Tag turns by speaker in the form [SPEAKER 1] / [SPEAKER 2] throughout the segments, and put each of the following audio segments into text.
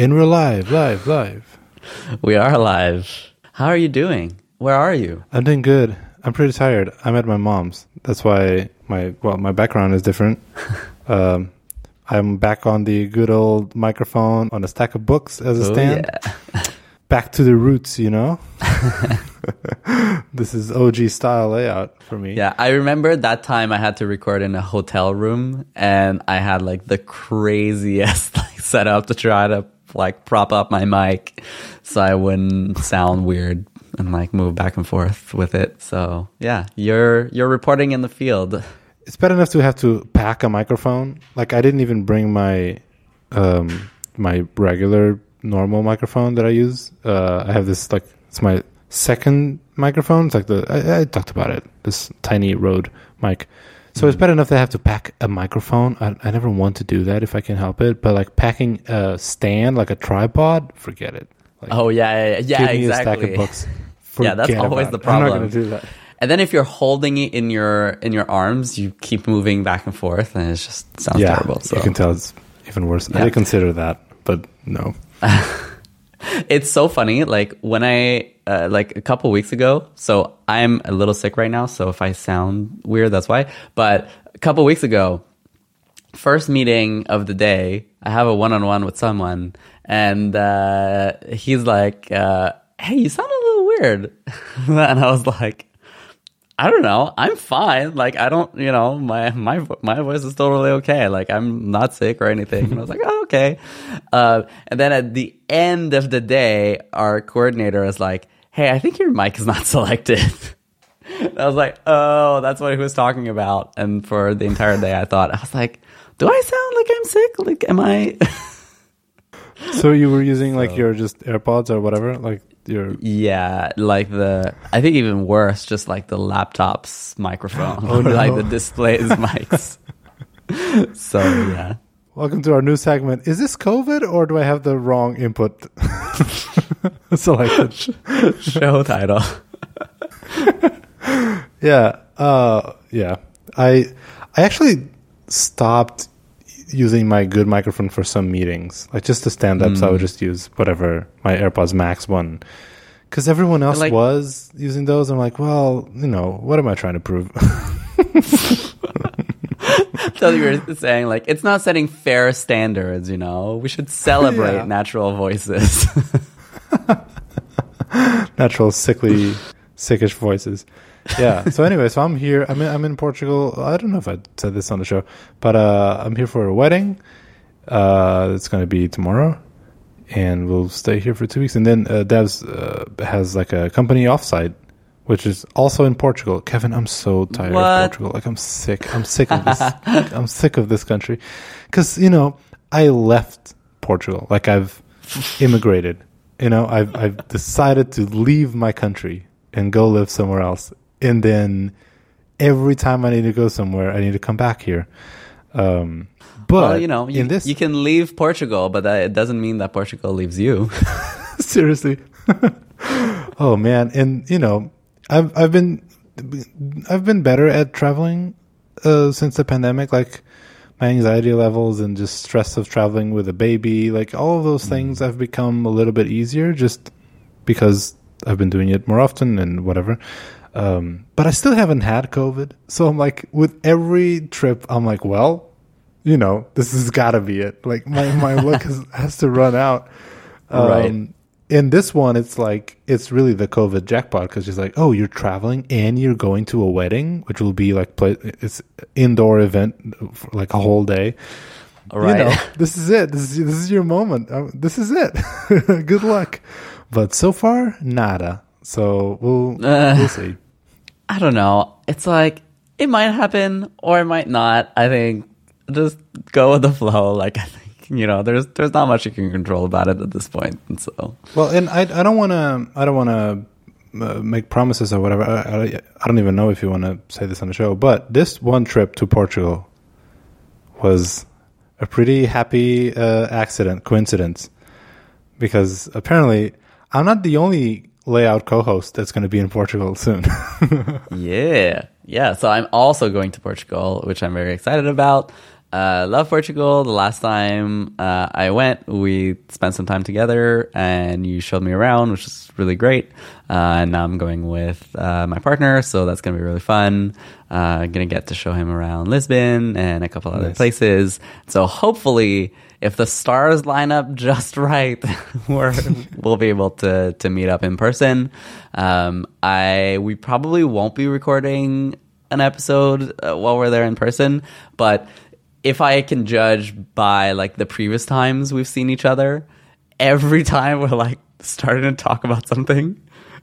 [SPEAKER 1] And we're live, live, live.
[SPEAKER 2] We are live. How are you doing? Where are you?
[SPEAKER 1] I'm doing good. I'm pretty tired. I'm at my mom's. That's why my well, my background is different. um, I'm back on the good old microphone on a stack of books as a
[SPEAKER 2] Oh,
[SPEAKER 1] stand.
[SPEAKER 2] yeah.
[SPEAKER 1] Back to the roots, you know. this is OG style layout for me.
[SPEAKER 2] Yeah, I remember that time I had to record in a hotel room and I had like the craziest like setup to try to like prop up my mic so I wouldn't sound weird and like move back and forth with it. So, yeah, you're you're reporting in the field.
[SPEAKER 1] It's bad enough to have to pack a microphone. Like I didn't even bring my um my regular normal microphone that I use. Uh I have this like it's my second microphone. It's like the I, I talked about it. This tiny Rode mic. So it's bad enough that I have to pack a microphone. I, I never want to do that if I can help it. But like packing a stand, like a tripod, forget it. Like,
[SPEAKER 2] Oh, yeah, yeah, yeah,
[SPEAKER 1] give me
[SPEAKER 2] exactly.
[SPEAKER 1] a stack of books.
[SPEAKER 2] Yeah, that's always the
[SPEAKER 1] it. I'm not
[SPEAKER 2] problem.
[SPEAKER 1] going to do that.
[SPEAKER 2] And then if you're holding it in your in your arms, you keep moving back and forth and it just sounds
[SPEAKER 1] yeah,
[SPEAKER 2] terrible. So
[SPEAKER 1] you can tell it's even worse. I did consider that, but no.
[SPEAKER 2] it's so funny like when i uh, like a couple weeks ago so i'm a little sick right now so if i sound weird that's why but a couple weeks ago first meeting of the day i have a one-on-one with someone and uh, he's like uh, hey you sound a little weird. And i was like I don't know. I'm fine. Like I don't, you know, my my my voice is totally okay. Like I'm not sick or anything. And I was like, oh, okay. Uh, and then at the end of the day, our coordinator is like, "Hey, I think your mic is not selected." I was like, "Oh, that's what he was talking about." And for the entire day, I thought I was like, "Do I sound like I'm sick? Like, am I?"
[SPEAKER 1] So you were using like your just AirPods or whatever, like your
[SPEAKER 2] yeah, like the I think even worse, just like the laptop's microphone,
[SPEAKER 1] Oh, no.
[SPEAKER 2] like the display's mics. so yeah.
[SPEAKER 1] Welcome to our new segment. Is this COVID or do I have the wrong input selected?
[SPEAKER 2] show title.
[SPEAKER 1] Yeah, uh, yeah. I I actually stopped using my good microphone for some meetings, like just the stand ups. I would hmm. just use whatever my AirPods Max one, because everyone else
[SPEAKER 2] Like-
[SPEAKER 1] was using those. I'm like, well, you know, what am I trying to prove?
[SPEAKER 2] so you were saying like it's not setting fair standards, you know. We should celebrate
[SPEAKER 1] Yeah.
[SPEAKER 2] natural voices.
[SPEAKER 1] natural sickly sickish voices. Yeah. So anyway so i'm here. I'm in, I'm in portugal. I don't know if i said this on the show but uh i'm here for a wedding. Uh it's going to be tomorrow and we'll stay here for two weeks. And then uh, Debs uh, has like a company offsite which is also in portugal. Kevin i'm so tired
[SPEAKER 2] What?
[SPEAKER 1] of portugal. Like i'm sick. I'm sick of this. I'm sick of this country. Because you know i left portugal. Like i've immigrated. You know i've i've decided to leave my country and go live somewhere else. And then every time i need to go somewhere i need to come back here. Um but
[SPEAKER 2] well, you know, you,
[SPEAKER 1] in this
[SPEAKER 2] you can leave Portugal, but that, it doesn't mean that Portugal leaves you.
[SPEAKER 1] seriously. Oh man. And you know i've i've been i've been better at traveling uh since the pandemic like my anxiety levels and just stress of traveling with a baby like all of those things i've become a little bit easier just because i've been doing it more often and whatever um but i still haven't had covid so i'm like with every trip i'm like well you know this has got to be it like my my luck has, has to run out
[SPEAKER 2] Right.
[SPEAKER 1] Um, in this one, it's like it's really the COVID jackpot because she's like, "Oh, you're traveling and you're going to a wedding, which will be like play, it's indoor event for like a whole day.
[SPEAKER 2] right.
[SPEAKER 1] You know, this is it. This is this is your moment. Um, this is it. Good luck. But so far, nada. So we'll
[SPEAKER 2] Uh.
[SPEAKER 1] we'll see.
[SPEAKER 2] I don't know. It's like it might happen or it might not. I think just go with the flow. Like I think you know, there's there's not much you can control about it at this point. And so
[SPEAKER 1] Well, and I I don't want to I don't want to uh, make promises or whatever. I, I, I don't even know if you want to say this on the show, but this one trip to Portugal was a pretty happy uh, accident, coincidence, because apparently I'm not the only layout co-host that's going to be in Portugal soon.
[SPEAKER 2] yeah, yeah. So I'm also going to Portugal, which I'm very excited about. uh, love Portugal. The last time uh, I went, we spent some time together, and you showed me around, which is really great. Uh, and now I'm going with uh, my partner, so that's gonna be really fun. Uh, gonna get to show him around Lisbon and a couple other
[SPEAKER 1] Nice.
[SPEAKER 2] places. So hopefully, if the stars line up just right, we're, we'll be able to to meet up in person. Um, I we probably won't be recording an episode uh, while we're there in person, but if I can judge by like the previous times we've seen each other, every time we're like starting to talk about something,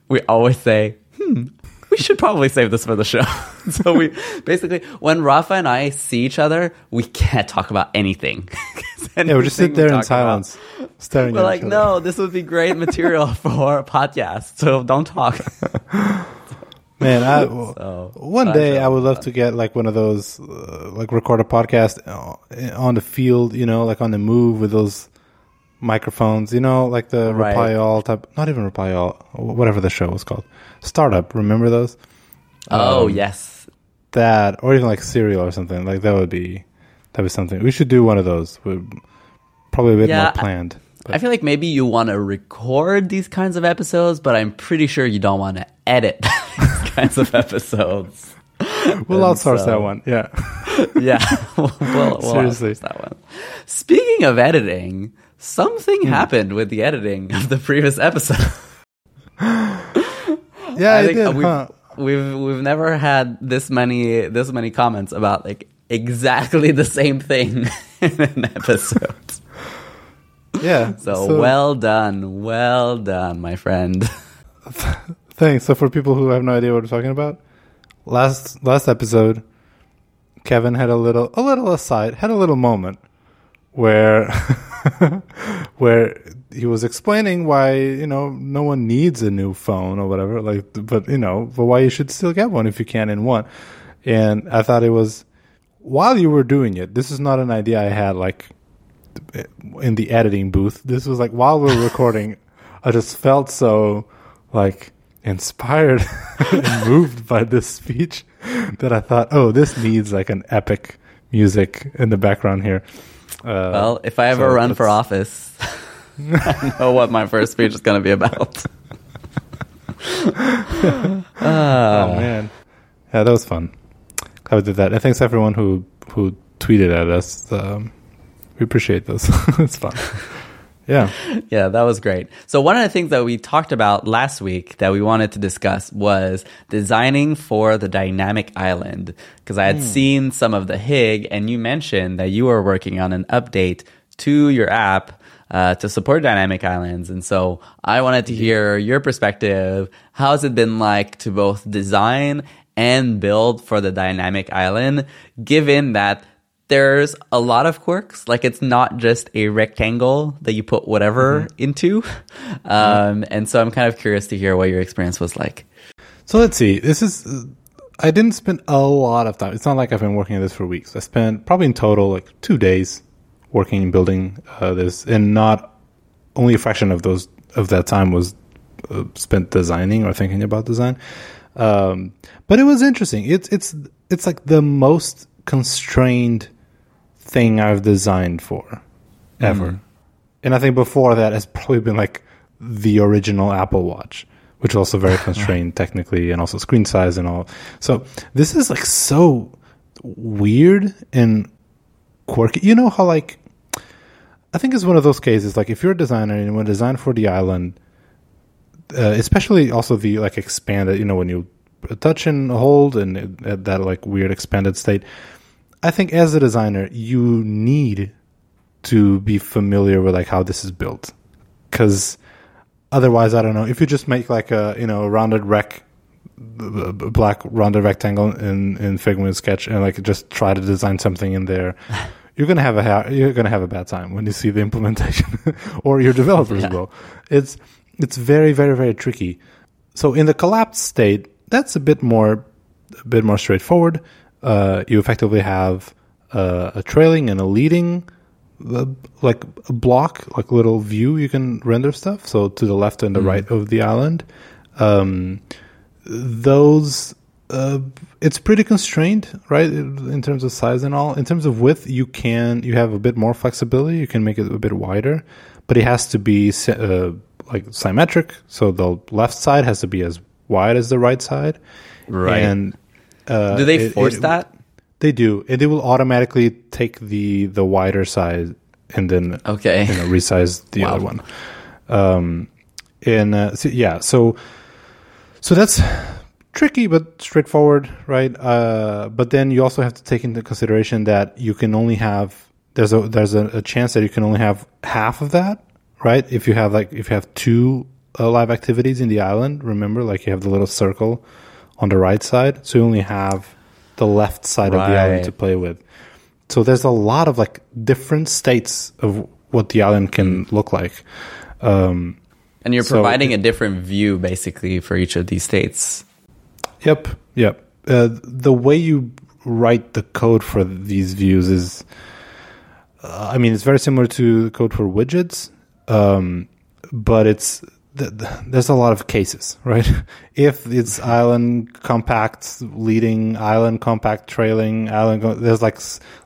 [SPEAKER 2] we always say, "Hmm, we should probably save this for the show." so we basically, when Rafa and I see each other, we can't talk about anything. 'Cause
[SPEAKER 1] Yeah, we just sit there in
[SPEAKER 2] talk about-
[SPEAKER 1] silence, staring
[SPEAKER 2] We're
[SPEAKER 1] at
[SPEAKER 2] like,
[SPEAKER 1] each other.
[SPEAKER 2] no, this would be great material for a podcast. So don't talk.
[SPEAKER 1] Man, I,
[SPEAKER 2] So,
[SPEAKER 1] one day I would love to get like one of those, uh, like record a podcast uh, on the field, you know, like on the move with those microphones, you know, like the
[SPEAKER 2] Right.
[SPEAKER 1] Reply All type, not even Reply All, whatever the show was called. Startup, remember those?
[SPEAKER 2] oh
[SPEAKER 1] Um,
[SPEAKER 2] yes,
[SPEAKER 1] That, or even like Serial or something. Like that would be, that was something. We should do one of those. With probably a bit
[SPEAKER 2] Yeah,
[SPEAKER 1] more planned. But
[SPEAKER 2] I feel like maybe you want to record these kinds of episodes, but I'm pretty sure you don't want to edit these kinds of episodes.
[SPEAKER 1] we'll
[SPEAKER 2] and
[SPEAKER 1] outsource
[SPEAKER 2] so-
[SPEAKER 1] that one. Yeah.
[SPEAKER 2] Yeah, we'll, we'll
[SPEAKER 1] Seriously.
[SPEAKER 2] that one. Speaking of editing, something
[SPEAKER 1] Hmm.
[SPEAKER 2] happened with the editing of the previous episode.
[SPEAKER 1] Yeah, I,
[SPEAKER 2] I think
[SPEAKER 1] did.
[SPEAKER 2] we've,
[SPEAKER 1] huh?
[SPEAKER 2] we've we've never had this many this many comments about like exactly the same thing in an episode.
[SPEAKER 1] Yeah.
[SPEAKER 2] So, well done, well done, my friend.
[SPEAKER 1] Thanks. So for people who have no idea what we're talking about, last last episode, Kevin had a little a little aside, had a little moment where where he was explaining why you know no one needs a new phone or whatever. Like, but you know, but why you should still get one if you can in one. And I thought it was while you were doing it. This is not an idea I had like in the editing booth. This was like while we were recording, I just felt so like inspired and moved by this speech that I thought, oh, this needs like an epic music in the background here. Uh,
[SPEAKER 2] Well, if I ever
[SPEAKER 1] so
[SPEAKER 2] run for office, I know what my first speech is going to be about.
[SPEAKER 1] oh
[SPEAKER 2] Ah,
[SPEAKER 1] man, yeah, that was fun. We did that. And thanks everyone who who tweeted at us. Um, we appreciate those. it's fun. Yeah.
[SPEAKER 2] yeah, that was great. So one of the things that we talked about last week that we wanted to discuss was designing for the dynamic island because I had seen some of the HIG and you mentioned that you were working on an update to your app uh, to support dynamic islands. And so I wanted to hear your perspective. How's it been like to both design and build for the dynamic island, given that there's a lot of quirks. Like it's not just a rectangle that you put whatever into. Um, and so I'm kind of curious to hear what your experience was like.
[SPEAKER 1] So let's see. This is. I didn't spend a lot of time. It's not like I've been working on this for weeks. I spent probably in total like two days working and building uh, this, and not only a fraction of those of that time was uh, spent designing or thinking about design. Um, but it was interesting. It's it's it's like the most constrained thing I've designed for ever. And I think before that has probably been like the original Apple Watch, which also very constrained technically and also screen size and all. So this is like so weird and quirky. You know how like I think it's one of those cases like if you're a designer and you want to design for the island, uh, especially also the like expanded, you know, when you touch and hold and it, that like weird expanded state. I think as a designer, you need to be familiar with like how this is built, because otherwise, I don't know. If you just make like a you know a rounded rec, black rounded rectangle in in Figma Sketch, and like just try to design something in there, you're gonna have a ha- you're gonna have a bad time when you see the implementation, or your developers
[SPEAKER 2] Yeah.
[SPEAKER 1] will. It's it's very very very tricky. So in the collapsed state, that's a bit more a bit more straightforward. Uh, you effectively have uh, a trailing and a leading, uh, like a block, like little view you can render stuff. So to the left and the right of the island, um, those uh, it's pretty constrained, right? In terms of size and all. In terms of width, you can you have a bit more flexibility. You can make it a bit wider, but it has to be uh, like symmetric. So the left side has to be as wide as the right side.
[SPEAKER 2] Right.
[SPEAKER 1] And uh,
[SPEAKER 2] Do they
[SPEAKER 1] it-
[SPEAKER 2] force
[SPEAKER 1] it-
[SPEAKER 2] that?
[SPEAKER 1] They do. And they will automatically take the the wider side and then
[SPEAKER 2] Okay.
[SPEAKER 1] you know resize the
[SPEAKER 2] Wow.
[SPEAKER 1] other one. Um, and uh, so, yeah, so so that's tricky but straightforward, right? Uh, but then you also have to take into consideration that you can only have there's a there's a, a chance that you can only have half of that, right? If you have like if you have two uh, live activities in the island, remember, like you have the little circle on the right side, so you only have the left side of the island to play with. So there's a lot of like different states of what the island can look like. Um,
[SPEAKER 2] And you're
[SPEAKER 1] So-
[SPEAKER 2] providing a different view basically for each of these states.
[SPEAKER 1] Yep, yep. Uh, the way you write the code for these views is, uh, I mean, it's very similar to the code for widgets, um, but it's th- th- there's a lot of cases, right? if it's island compact, leading island compact, trailing island, there's like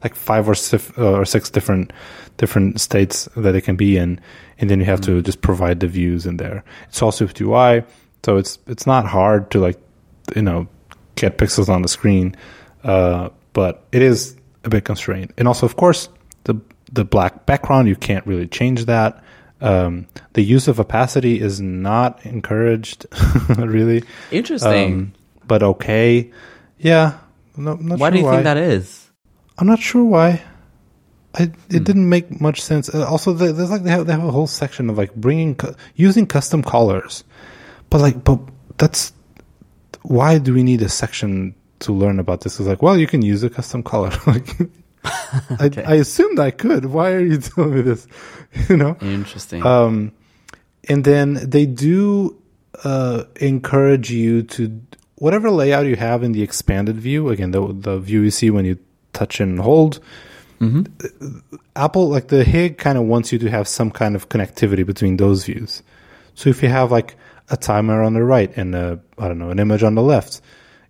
[SPEAKER 1] like five or six or six different different states that it can be in, and then you have to just provide the views in there. It's all Swift UI, so it's it's not hard to like you know get pixels on the screen, uh, but it is a bit constrained. And also, of course, the the black background you can't really change that. Um, the use of opacity is not encouraged, really.
[SPEAKER 2] Interesting.
[SPEAKER 1] Um, but okay, yeah. No, not
[SPEAKER 2] why
[SPEAKER 1] sure
[SPEAKER 2] do you
[SPEAKER 1] why.
[SPEAKER 2] think that is?
[SPEAKER 1] I'm not sure why. I, it
[SPEAKER 2] Hmm.
[SPEAKER 1] didn't make much sense. Uh, also, the- there's like they have they have a whole section of like bringing cu- using custom colors, but like but that's why do we need a section to learn about this? It's like well, you can use a custom color. like I, I assumed I could. Why are you telling me this? you know.
[SPEAKER 2] Interesting.
[SPEAKER 1] Um, and then they do uh, encourage you to whatever layout you have in the expanded view. Again, the the view you see when you touch and hold. Apple, like the HIG, kind of wants you to have some kind of connectivity between those views. So if you have like a timer on the right and a, I don't know an image on the left,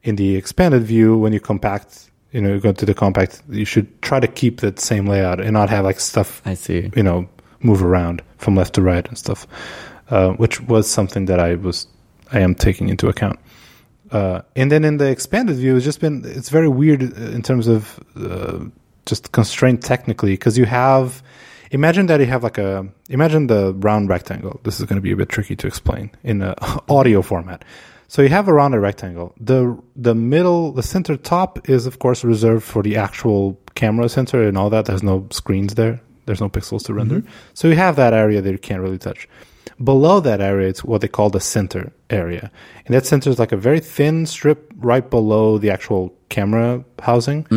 [SPEAKER 1] in the expanded view, when you compact, you know, you go to the compact, you should try to keep that same layout and not have like stuff
[SPEAKER 2] I see.
[SPEAKER 1] you know move around from left to right and stuff, uh, which was something that I was I am taking into account. Uh, and then in the expanded view, it's just been it's very weird in terms of uh, just constraint technically because you have imagine that you have like a imagine the round rectangle. This is going to be a bit tricky to explain in a audio format. So you have a rounded rectangle. The the middle, the center top is of course reserved for the actual camera sensor and all that. There's no screens there. There's no pixels to render. So you have that area that you can't really touch. Below that area, it's what they call the center area. And that center is like a very thin strip right below the actual camera housing.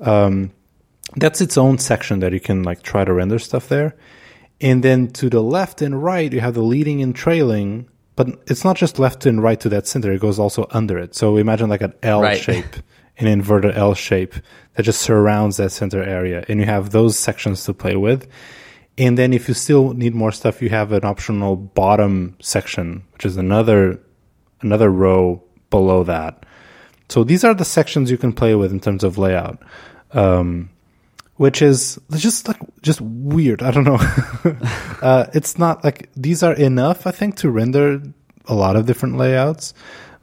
[SPEAKER 1] Um, that's its own section that you can like try to render stuff there. And then to the left and right, you have the leading and trailing, but it's not just left and right to that center. It goes also under it. So imagine like an L
[SPEAKER 2] Right.
[SPEAKER 1] shape, an inverted L shape that just surrounds that center area. And you have those sections to play with. And then if you still need more stuff, you have an optional bottom section, which is another, another row below that. So these are the sections you can play with in terms of layout. Um, which is just like just weird. I don't know. uh, it's not like these are enough, I think, to render a lot of different layouts,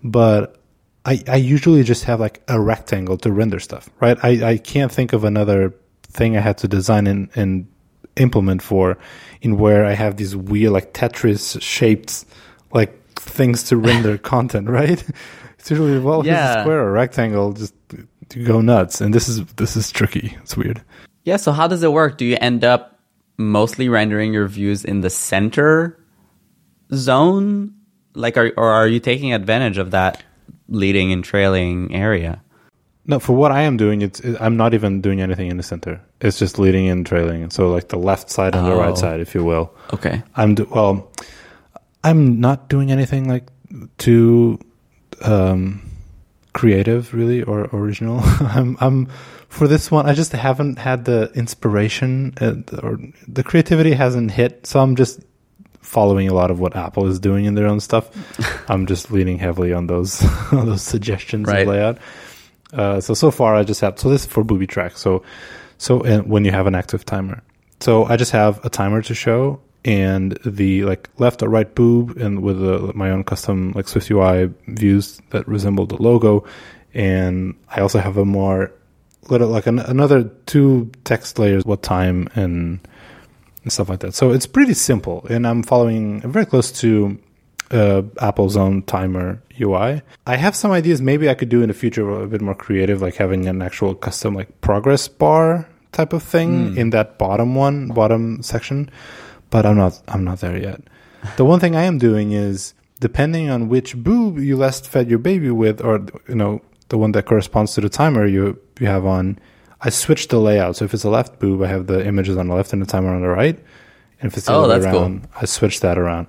[SPEAKER 1] but I I usually just have like a rectangle to render stuff, right? I I can't think of another thing I had to design and and implement for in where I have these weird like Tetris shaped like things to render content, right? It's usually well, here's a
[SPEAKER 2] Yeah.
[SPEAKER 1] square or rectangle, just to go nuts. And this is this is tricky. It's weird.
[SPEAKER 2] Yeah, so how does it work? Do you end up mostly rendering your views in the center zone? Like are or are you taking advantage of that leading and trailing area?
[SPEAKER 1] No, for what I am doing, it's it, I'm not even doing anything in the center. It's just leading and trailing. So like the left side and the
[SPEAKER 2] Oh.
[SPEAKER 1] right side, if you will.
[SPEAKER 2] Okay.
[SPEAKER 1] I'm do, well. I'm not doing anything like too um, creative, really, or original. I'm I'm for this one. I just haven't had the inspiration uh, or the creativity hasn't hit. So I'm just following a lot of what Apple is doing in their own stuff. I'm just leaning heavily on those on those suggestions
[SPEAKER 2] Right.
[SPEAKER 1] of layout. Uh, so so far I just have so this is for booby track. So so and when you have an active timer. So I just have a timer to show and the like left or right boob and with uh my own custom like Swift UI views that resemble the logo. And I also have a more little like an, another two text layers, what time and, and stuff like that. So it's pretty simple, and I'm following very close to uh, Apple's own timer UI. I have some ideas. Maybe I could do in the future a bit more creative, like having an actual custom like progress bar type of thing in that bottom one, bottom section. But I'm not. I'm not there yet. The one thing I am doing is depending on which boob you last fed your baby with, or you know the one that corresponds to the timer you you have on. I switch the layout. So if it's a left boob, I have the images on the left and the timer on the right. And if it's the
[SPEAKER 2] Oh,
[SPEAKER 1] other way
[SPEAKER 2] that's cool.
[SPEAKER 1] around, I switch that around.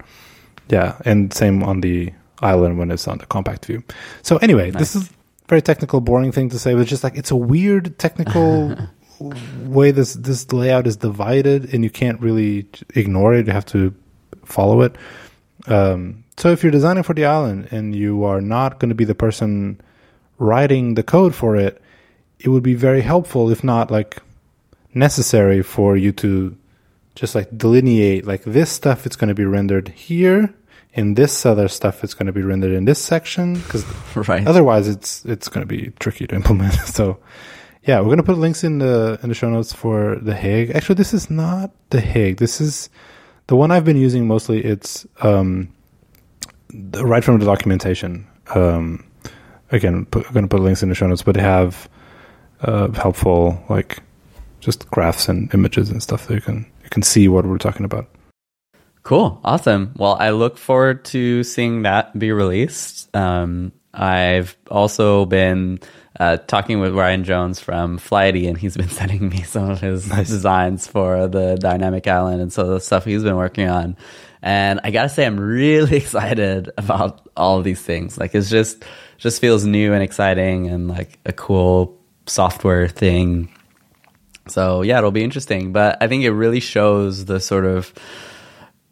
[SPEAKER 1] Yeah, and same on the island when it's on the compact view. So anyway, this is very technical, boring thing to say, but it's just like it's a weird technical way this this layout is divided, and you can't really ignore it. You have to follow it. Um, so if you're designing for the island and you are not going to be the person writing the code for it, it would be very helpful, if not like necessary, for you to just like delineate like this stuff it's going to be rendered here, and this other stuff it's going to be rendered in this section because
[SPEAKER 2] Right.
[SPEAKER 1] otherwise it's it's going to be tricky to implement. So yeah, we're going to put links in the in the show notes for the HIG. Actually, this is not the HIG. This is the one I've been using mostly. It's um, the, right from the documentation. Um, again, put, I'm going to put links in the show notes, but they have uh, helpful like just graphs and images and stuff that you can you can see what we're talking about.
[SPEAKER 2] Cool. Awesome. Well, I look forward to seeing that be released. Um, I've also been uh, talking with Ryan Jones from Flighty, and he's been sending me some of his
[SPEAKER 1] Nice.
[SPEAKER 2] designs for the Dynamic Island and so the stuff he's been working on. And I gotta say, I'm really excited about all of these things. Like, it's just just feels new and exciting, and like a cool software thing. So yeah, it'll be interesting. But I think it really shows the sort of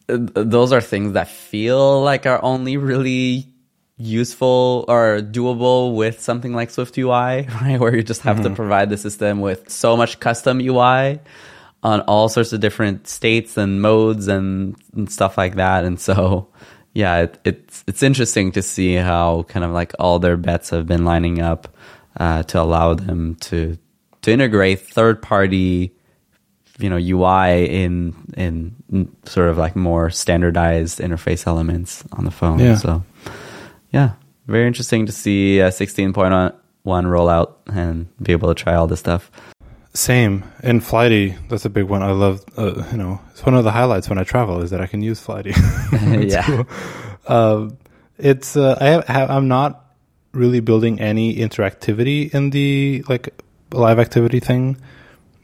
[SPEAKER 2] those are things that feel like are only really useful or doable with something like Swift UI, right? Where you just have to mm-hmm. provide the system with so much custom UI on all sorts of different states and modes and, and stuff like that. And so, yeah, it, it's it's interesting to see how kind of like all their bets have been lining up uh, to allow them to to integrate third party you know UI in in sort of like more standardized interface elements on the phone.
[SPEAKER 1] Yeah.
[SPEAKER 2] So yeah, very interesting to see a 16.1 rollout and be able to try all this stuff.
[SPEAKER 1] Same and Flighty. That's a big one. I love. Uh, you know, it's one of the highlights when I travel is that I can use Flighty. It's
[SPEAKER 2] Yeah.
[SPEAKER 1] cool. Um, it's. Uh, I have. I'm not really building any interactivity in the like live activity thing.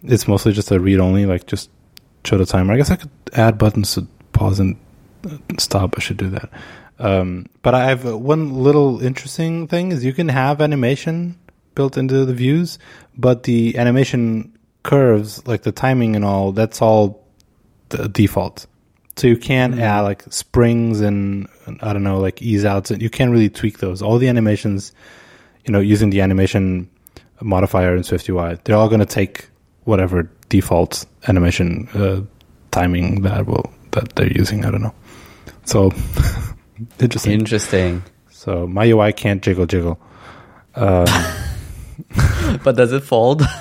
[SPEAKER 1] It's mostly just a read only. Like just show the timer. I guess I could add buttons to pause and uh, stop. I should do that. Um, but I have uh, one little interesting thing is you can have animation built into the views, but the animation curves, like the timing and all, that's all the default. So you can't add like springs and I don't know, like ease outs. And you can't really tweak those. All the animations, you know, using the animation modifier in SwiftUI, they're all going to take whatever default animation uh, timing that will that they're using. I don't know. So interesting.
[SPEAKER 2] Interesting.
[SPEAKER 1] so my UI can't jiggle jiggle. Um,
[SPEAKER 2] But does it fold?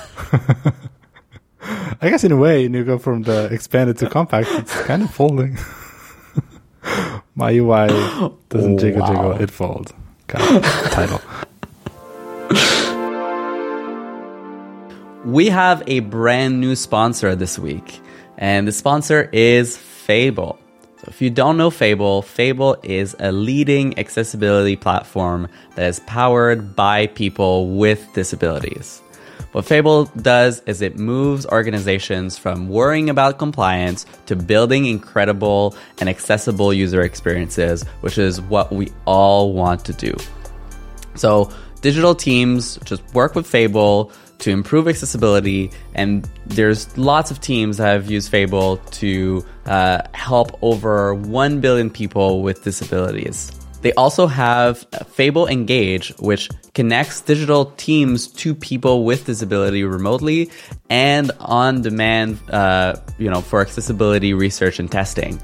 [SPEAKER 1] I guess in a way, when you go from the expanded to compact, it's kind of folding. My UI doesn't oh, jiggle
[SPEAKER 2] Wow.
[SPEAKER 1] jiggle; it folds. Kind of title.
[SPEAKER 2] We have a brand new sponsor this week, and the sponsor is Fable. So if you don't know Fable, Fable is a leading accessibility platform that is powered by people with disabilities. What Fable does is it moves organizations from worrying about compliance to building incredible and accessible user experiences, which is what we all want to do. So digital teams just work with Fable to improve accessibility. And there's lots of teams that have used Fable to uh, help over 1 billion people with disabilities. They also have Fable Engage, which connects digital teams to people with disability remotely and on demand, uh, you know, for accessibility research and testing.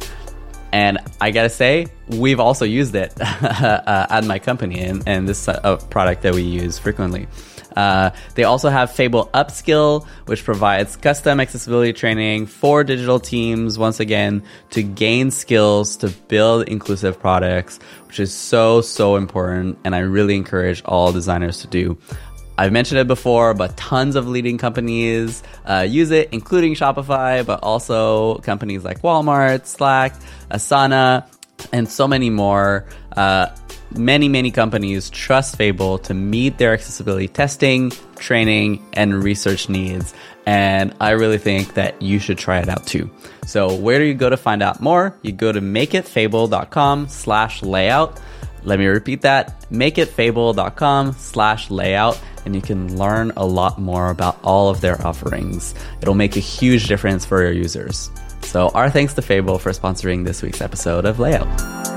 [SPEAKER 2] And I gotta say, we've also used it uh, at my company, and, and this is a product that we use frequently. Uh, they also have Fable Upskill, which provides custom accessibility training for digital teams, once again, to gain skills to build inclusive products, which is so, so important. And I really encourage all designers to do. I've mentioned it before, but tons of leading companies uh, use it, including Shopify, but also companies like Walmart, Slack, Asana, and so many more. Uh, many, many companies trust Fable to meet their accessibility testing, training, and research needs. And I really think that you should try it out too. So where do you go to find out more? You go to makeitfable.com slash layout. Let me repeat that, makeitfable.com slash layout, and you can learn a lot more about all of their offerings. It'll make a huge difference for your users. So our thanks to Fable for sponsoring this week's episode of Layout.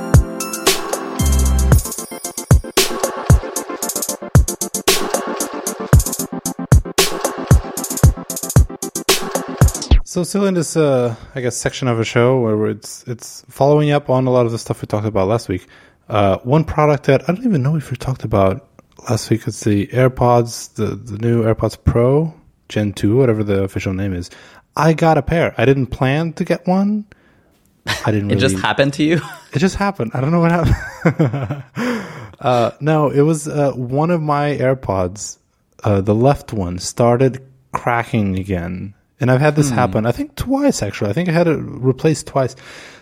[SPEAKER 1] So still in this, uh, I guess, section of a show where it's it's following up on a lot of the stuff we talked about last week. Uh, one product that I don't even know if we talked about last week is the AirPods, the the new AirPods Pro Gen two, whatever the official name is. I got a pair. I didn't plan to get one. I didn't.
[SPEAKER 2] it
[SPEAKER 1] really,
[SPEAKER 2] just happened to you.
[SPEAKER 1] It just happened. I don't know what happened. uh, no, it was uh, one of my AirPods, uh, the left one, started cracking again, and I've had this happen. I think twice actually. I think I had it replaced twice.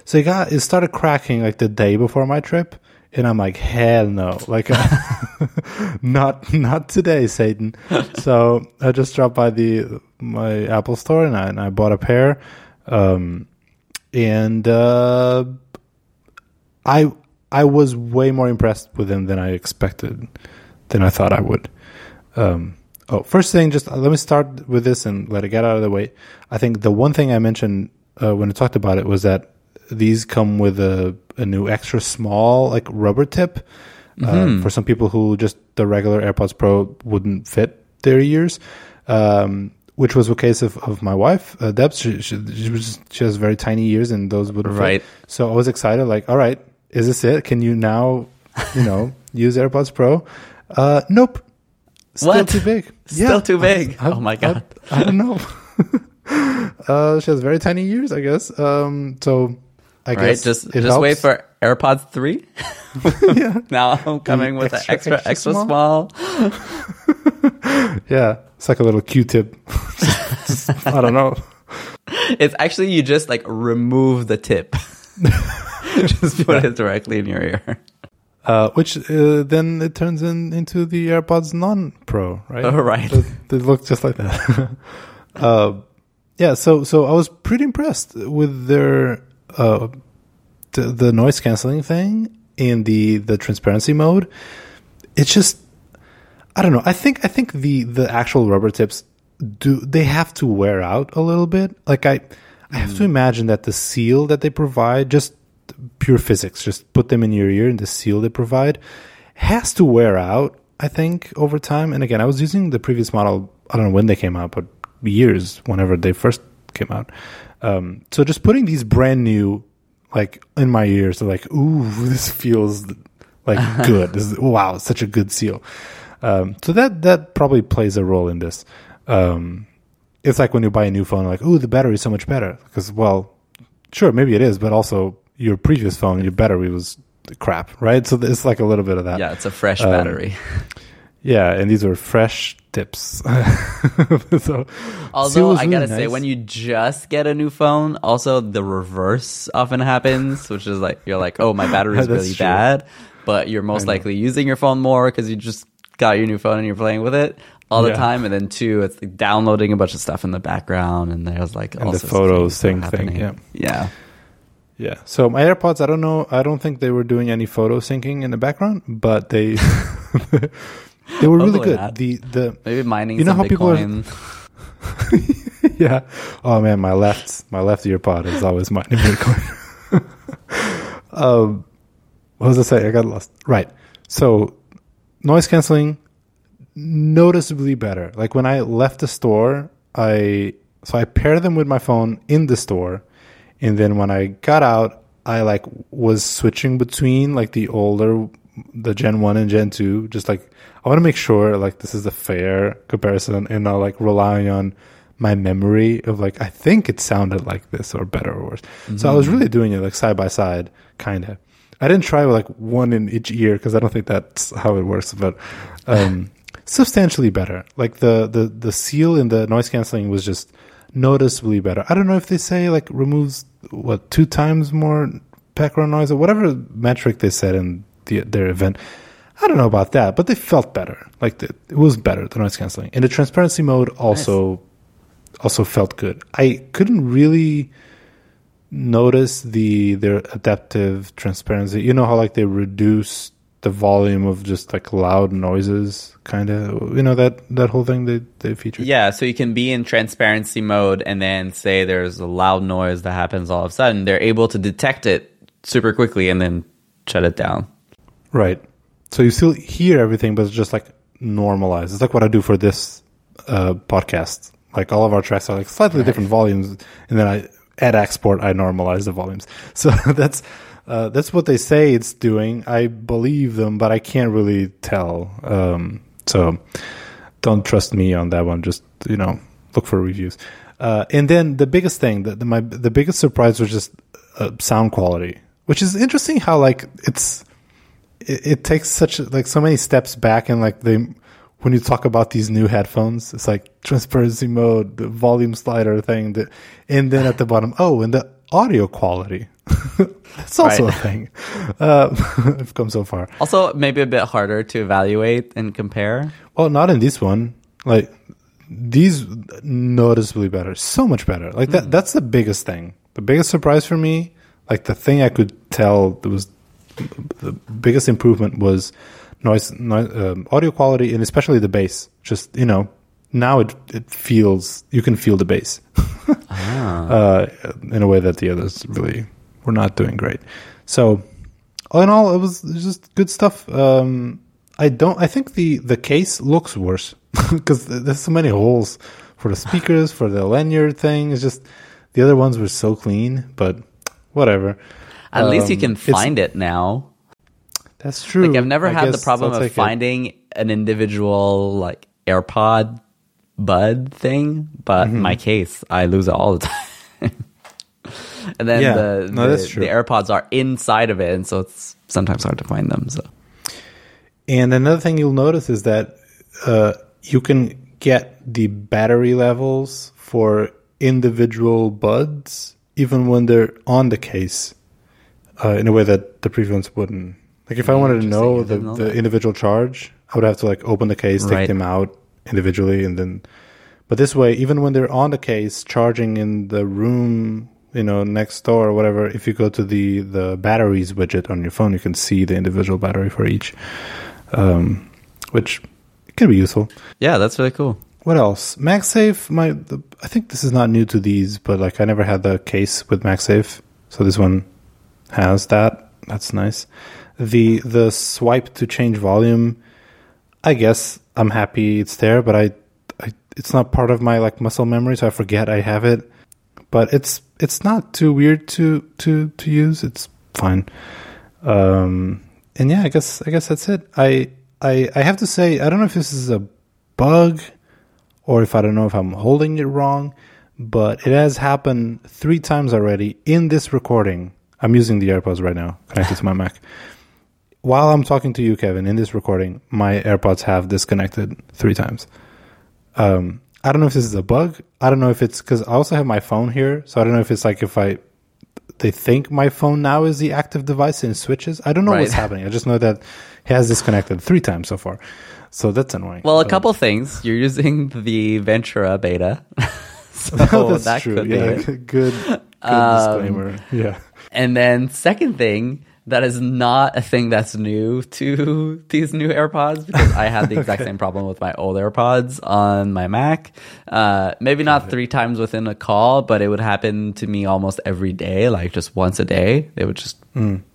[SPEAKER 1] So it got it started cracking like the day before my trip, and I'm like, hell no, like not not today, Satan. so I just dropped by the my Apple store and I and I bought a pair. Um, and uh, I I was way more impressed with them than I expected, than I thought I would. Um, oh, first thing, just uh, let me start with this and let it get out of the way. I think the one thing I mentioned uh, when I talked about it was that these come with a, a new extra small like rubber tip uh, for some people who just the regular AirPods Pro wouldn't fit their ears. Um, which was the case of, of my wife, uh, Debs. She, she, she, was, she has very tiny ears, and those would
[SPEAKER 2] Right.
[SPEAKER 1] So I was excited. Like, all right, is this it? Can you now, you know, use AirPods Pro? Uh, nope. Still
[SPEAKER 2] What?
[SPEAKER 1] too big.
[SPEAKER 2] Still too big.
[SPEAKER 1] I-
[SPEAKER 2] oh my god.
[SPEAKER 1] I, I don't know. uh, she has very tiny ears, I guess. Um, so I
[SPEAKER 2] right?
[SPEAKER 1] guess
[SPEAKER 2] Just
[SPEAKER 1] it
[SPEAKER 2] just wait
[SPEAKER 1] helps.
[SPEAKER 2] for AirPods three.
[SPEAKER 1] yeah,
[SPEAKER 2] now I'm coming with
[SPEAKER 1] extra,
[SPEAKER 2] an extra
[SPEAKER 1] extra
[SPEAKER 2] extra,
[SPEAKER 1] small?
[SPEAKER 2] small.
[SPEAKER 1] yeah. It's like a little Q-tip. Just- I don't know.
[SPEAKER 2] It's actually you just like remove the tip. just put it directly in your ear.
[SPEAKER 1] Uh, which uh, then it turns in, into the AirPods Non-Pro, right?
[SPEAKER 2] Oh, right.
[SPEAKER 1] They, they look just like that. uh, yeah, so so I was pretty impressed with their uh, the, the noise canceling thing and the the transparency mode. It's just I don't know. I think I think the the actual rubber tips do they have to wear out a little bit. Like I I have to imagine that the seal that they provide just pure physics just put them in your ear and the seal they provide has to wear out I think over time. And again, I was using the previous model I don't know when they came out, but years whenever they first came out. Um, so just putting these brand new like in my ears, like, ooh, this feels like good. This is, wow, such a good seal. Um, so that that probably plays a role in this. Um, it's like when you buy a new phone, like, ooh, the battery is so much better. Because, well, sure, maybe it is, but also your previous phone, your battery was crap, right? So it's like a little bit of that.
[SPEAKER 2] Yeah, it's a fresh
[SPEAKER 1] Um,
[SPEAKER 2] battery.
[SPEAKER 1] Yeah, and these were fresh tips. so,
[SPEAKER 2] Although I gotta
[SPEAKER 1] really
[SPEAKER 2] say,
[SPEAKER 1] nice.
[SPEAKER 2] when you just get a new phone, also the reverse often happens, which is like you're like, oh, my battery is really
[SPEAKER 1] true.
[SPEAKER 2] bad, but you're most likely using your phone more because you just got your new phone and you're playing with it all the
[SPEAKER 1] Yeah.
[SPEAKER 2] time. And then two, it's like downloading a bunch of stuff in the background, and there's like all
[SPEAKER 1] the photos thing thing,
[SPEAKER 2] happening. yeah.
[SPEAKER 1] Yeah. So my AirPods, I don't know. I don't think they were doing any photo syncing in the background, but they They were really good.
[SPEAKER 2] not.
[SPEAKER 1] The the
[SPEAKER 2] Maybe mining.
[SPEAKER 1] You know
[SPEAKER 2] some
[SPEAKER 1] how people are- yeah. Oh man, my left my left ear pod is always mining Bitcoin. um, what was I saying? I got lost. Right. So noise canceling noticeably better. Like when I left the store, I so I paired them with my phone in the store, and then when I got out, I like was switching between like the older, the Gen One and Gen Two. Just like I want to make sure like this is a fair comparison, and not like relying on my memory of like I think it sounded like this or better or worse. So I was really doing it like side by side, kind of. I didn't try like one in each ear because I don't think that's how it works, but um, substantially better. Like the, the the seal in the noise canceling was just noticeably better. I don't know if they say like removes what two times more background noise or whatever metric they said in the, their event. I don't know about that, but they felt better. Like the, it was better the noise canceling. And the transparency mode also also felt good. I couldn't really notice the their adaptive transparency. You know how like they reduce the volume of just like loud noises, kind of. You know that that whole thing they they featured.
[SPEAKER 2] Yeah, so you can be in transparency mode and then say there's a loud noise that happens all of a sudden. They're able to detect it super quickly and then shut it down.
[SPEAKER 1] Right. So you still hear everything, but it's just like normalized. It's like what I do for this uh, podcast. Like all of our tracks are like slightly different volumes, and then I at export I normalize the volumes. So that's uh, that's what they say it's doing. I believe them, but I can't really tell. Um, so don't trust me on that one. Just you know, look for reviews. Uh, and then the biggest thing, the, my the biggest surprise was just uh, sound quality, which is interesting. How like it's it, it takes such like so many steps back and like they when you talk about these new headphones it's like transparency mode the volume slider thing the, and then at the bottom oh and the audio quality that's also
[SPEAKER 2] Right.
[SPEAKER 1] a thing. Uh, i've come so far.
[SPEAKER 2] Also, maybe a bit harder to evaluate and compare.
[SPEAKER 1] well not in this one. Like these noticeably better. So much better. Like that that's the biggest thing. The biggest surprise for me like the thing i could tell that was the biggest improvement was noise, noise um, audio quality and especially the bass. Just you know now it it feels you can feel the bass. Uh, in a way that the others really were not doing great so all in all it was, just good stuff um, i don't i think the the case looks worse because there's so many holes for the speakers for the lanyard thing it's just the other ones were so clean but whatever
[SPEAKER 2] At least you
[SPEAKER 1] Um,
[SPEAKER 2] can find it now.
[SPEAKER 1] that's true
[SPEAKER 2] Like I've never
[SPEAKER 1] I
[SPEAKER 2] had the problem of
[SPEAKER 1] take it.
[SPEAKER 2] finding an individual like AirPod bud thing, but
[SPEAKER 1] Mm-hmm.
[SPEAKER 2] my case, I lose it all the time. and then
[SPEAKER 1] Yeah.
[SPEAKER 2] the,
[SPEAKER 1] No,
[SPEAKER 2] the, the AirPods are inside of it, and so it's sometimes hard to find them. So
[SPEAKER 1] And another thing you'll notice is that uh, you can get the battery levels for individual buds even when they're on the case uh, in a way that the previous ones wouldn't. Like if I wanted to know the,
[SPEAKER 2] know
[SPEAKER 1] the individual charge, I would have to like open the case,
[SPEAKER 2] Right.
[SPEAKER 1] take them out individually, and then. But this way, even when they're on the case, charging in the room, you know, next door or whatever, if you go to the the batteries widget on your phone, you can see the individual battery for each um, which can be useful.
[SPEAKER 2] yeah, that's really cool.
[SPEAKER 1] What else? MagSafe. My, the, I think this is not new to these, but like I never had the case with MagSafe, so this one has that. That's nice. The the swipe to change volume. I guess I'm happy it's there, but I, I it's not part of my like muscle memory, so I forget I have it. But it's it's not too weird to to to use. It's fine. Um, and yeah, I guess I guess that's it. I I I have to say I don't know if this is a bug or if I don't know if I'm holding it wrong, but it has happened three times already in this recording. I'm using the AirPods right now, connected to my Mac. While I'm talking to you, Kevin, in this recording, my AirPods have disconnected three times. Um, I don't know if this is a bug. I don't know if it's because I also have my phone here, so I don't know if it's like if I they think my phone now is the active device and it switches. I don't know what's happening. I just know that he has disconnected three times so far. So that's annoying.
[SPEAKER 2] Well, a couple things. You're using the Ventura beta, so
[SPEAKER 1] that's
[SPEAKER 2] that
[SPEAKER 1] true.
[SPEAKER 2] could
[SPEAKER 1] yeah, good, good
[SPEAKER 2] Um,
[SPEAKER 1] disclaimer. Yeah.
[SPEAKER 2] And then second thing, that is not a thing that's new to these new AirPods because I had the exact same problem with my old AirPods on my Mac. Uh, maybe not three times within a call, but it would happen to me almost every day, like just once a day. They would just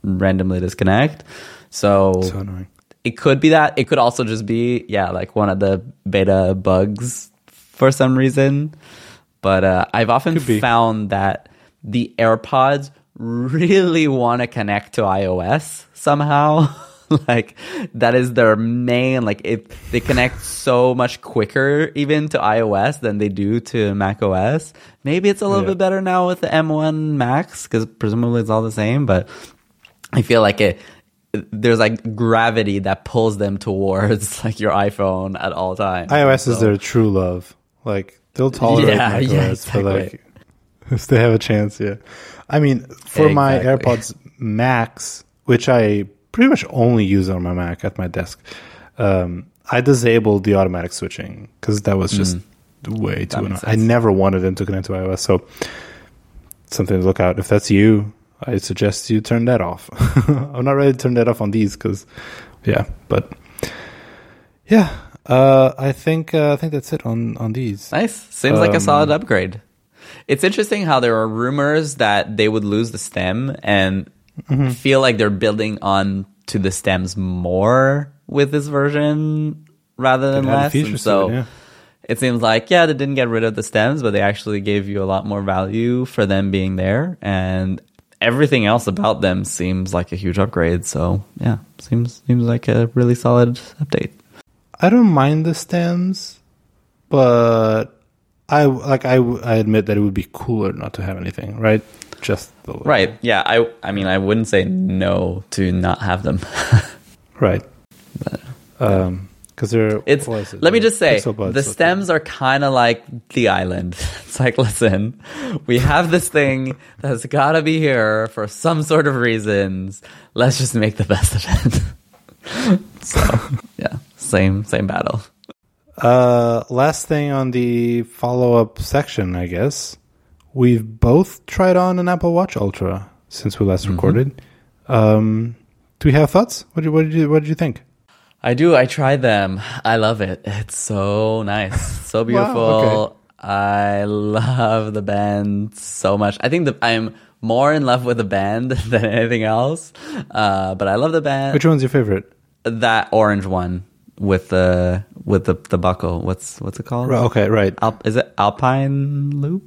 [SPEAKER 2] randomly disconnect. So,
[SPEAKER 1] So annoying.
[SPEAKER 2] it could be that. It could also just be, yeah, like one of the beta bugs for some reason. But uh, I've often found that the AirPods really want to connect to iOS somehow. like that is their main like it they connect so much quicker even to iOS than they do to Mac OS. Maybe it's a little
[SPEAKER 1] Yeah.
[SPEAKER 2] bit better now with the M1 Max cuz presumably it's all the same, but I feel like it there's like gravity that pulls them towards like your iPhone at all times.
[SPEAKER 1] iOS is their true love. Like they'll tolerate
[SPEAKER 2] Yeah,
[SPEAKER 1] macOS
[SPEAKER 2] yeah,
[SPEAKER 1] for like if they have a chance. Yeah, I mean for my AirPods Max, which I pretty much only use on my Mac at my desk, um, I disabled the automatic switching because that was just way too.
[SPEAKER 2] Mm.
[SPEAKER 1] Annoying. I never wanted them to connect to iOS, so something to look out. If that's you, I suggest you turn that off. I'm not ready to turn that off on these because, yeah, but yeah, uh, I think uh, I think that's it on on these.
[SPEAKER 2] Nice. Seems like a
[SPEAKER 1] Um,
[SPEAKER 2] solid upgrade. It's interesting how there are rumors that they would lose the stem and
[SPEAKER 1] Mm-hmm.
[SPEAKER 2] feel like they're building on to the stems more with this version rather than less. And so
[SPEAKER 1] it, yeah.
[SPEAKER 2] it seems like yeah, they didn't get rid of the stems, but they actually gave you a lot more value for them being there and everything else about them seems like a huge upgrade. So yeah, seems seems like a really solid update.
[SPEAKER 1] I don't mind the stems, but I like I I admit that it would be cooler not to have anything, right? Just the look.
[SPEAKER 2] Right. Yeah. I I mean I wouldn't say no to not have them.
[SPEAKER 1] right. Um, because they're
[SPEAKER 2] It's
[SPEAKER 1] it?
[SPEAKER 2] let me just say the stems are kind of like the island. It's like listen, we have this thing that's got to be here for some sort of reasons. Let's just make the best of it. so yeah, same same battle.
[SPEAKER 1] Uh, last thing on the follow up section, I guess. We've both tried on an Apple Watch Ultra since we last
[SPEAKER 2] Mm-hmm.
[SPEAKER 1] recorded. Um, do we have thoughts? What did, what did you What did you think?
[SPEAKER 2] I do. I tried them. I love it. It's so nice, so beautiful.
[SPEAKER 1] okay.
[SPEAKER 2] I love the band so much. I think that I'm more in love with the band than anything else. Uh, but I love the band.
[SPEAKER 1] Which one's your favorite?
[SPEAKER 2] that orange one with the with the the buckle. What's what's it called?
[SPEAKER 1] Right, okay, right.
[SPEAKER 2] Alp, is it Alpine Loop?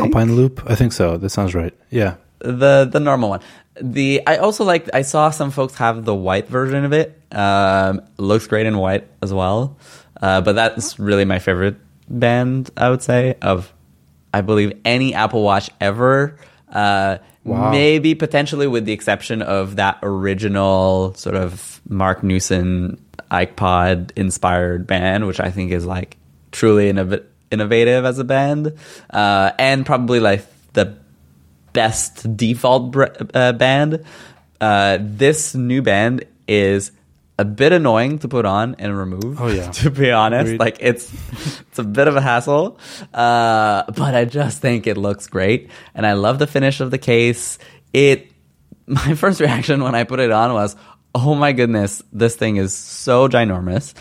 [SPEAKER 1] Alpine Loop. I think so. That sounds right. Yeah.
[SPEAKER 2] the the normal one. The I also like I saw some folks have the white version of it. Um, looks great in white as well. Uh, but that's really my favorite band. I would say of I believe any Apple Watch ever. Uh,
[SPEAKER 1] Wow.
[SPEAKER 2] Maybe potentially with the exception of that original sort of Marc Newson iPod inspired band, which I think is like truly innov- innovative as a band, uh, and probably like the best default br- uh, band. Uh, this new band is a bit annoying to put on and remove.
[SPEAKER 1] Oh, yeah.
[SPEAKER 2] to be honest,
[SPEAKER 1] Agreed.
[SPEAKER 2] like it's it's a bit of a hassle, uh, but I just think it looks great, and I love the finish of the case. It my first reaction when I put it on was, "Oh my goodness, this thing is so ginormous."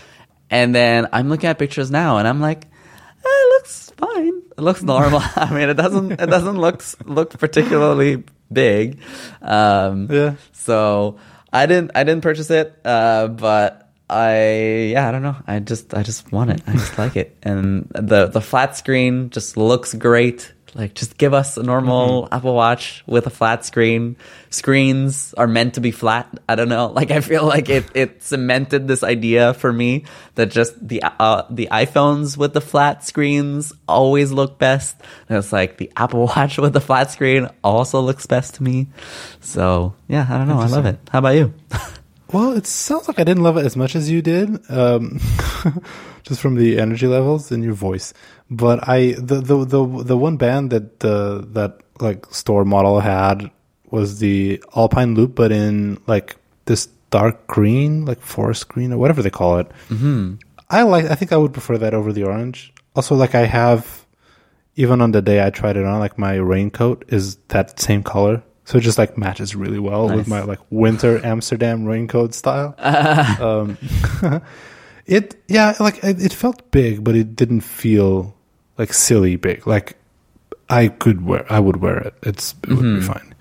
[SPEAKER 2] And then I'm looking at pictures now, and I'm like, eh, "It looks fine. It looks normal. I mean, it doesn't it doesn't look look particularly big." Um,
[SPEAKER 1] Yeah.
[SPEAKER 2] So I didn't I didn't purchase it, uh, but I yeah I don't know. I just I just want it. I just like it, and the the flat screen just looks great. Like just give us a normal Apple Watch with a flat screen. Screens are meant to be flat. I don't know. Like I feel like it it cemented this idea for me that just the uh, the iPhones with the flat screens always look best. And it's like the Apple Watch with the flat screen also looks best to me. So yeah, I don't know. I love it. How about you?
[SPEAKER 1] Well, it sounds like I didn't love it as much as you did, um, just from the energy levels in your voice. But I, the the the, the one band that the that like store model had was the Alpine Loop, but in like this dark green, like forest green or whatever they call it. Mm-hmm. I like. I think I would prefer that over the orange. Also, like I have, even on the day I tried it on, like my raincoat is that same color so it just like matches really well with my like winter Amsterdam raincoat style. um, it yeah, like it, it felt big, but it didn't feel like silly big. Like I could wear, I would wear it. It's it would be fine.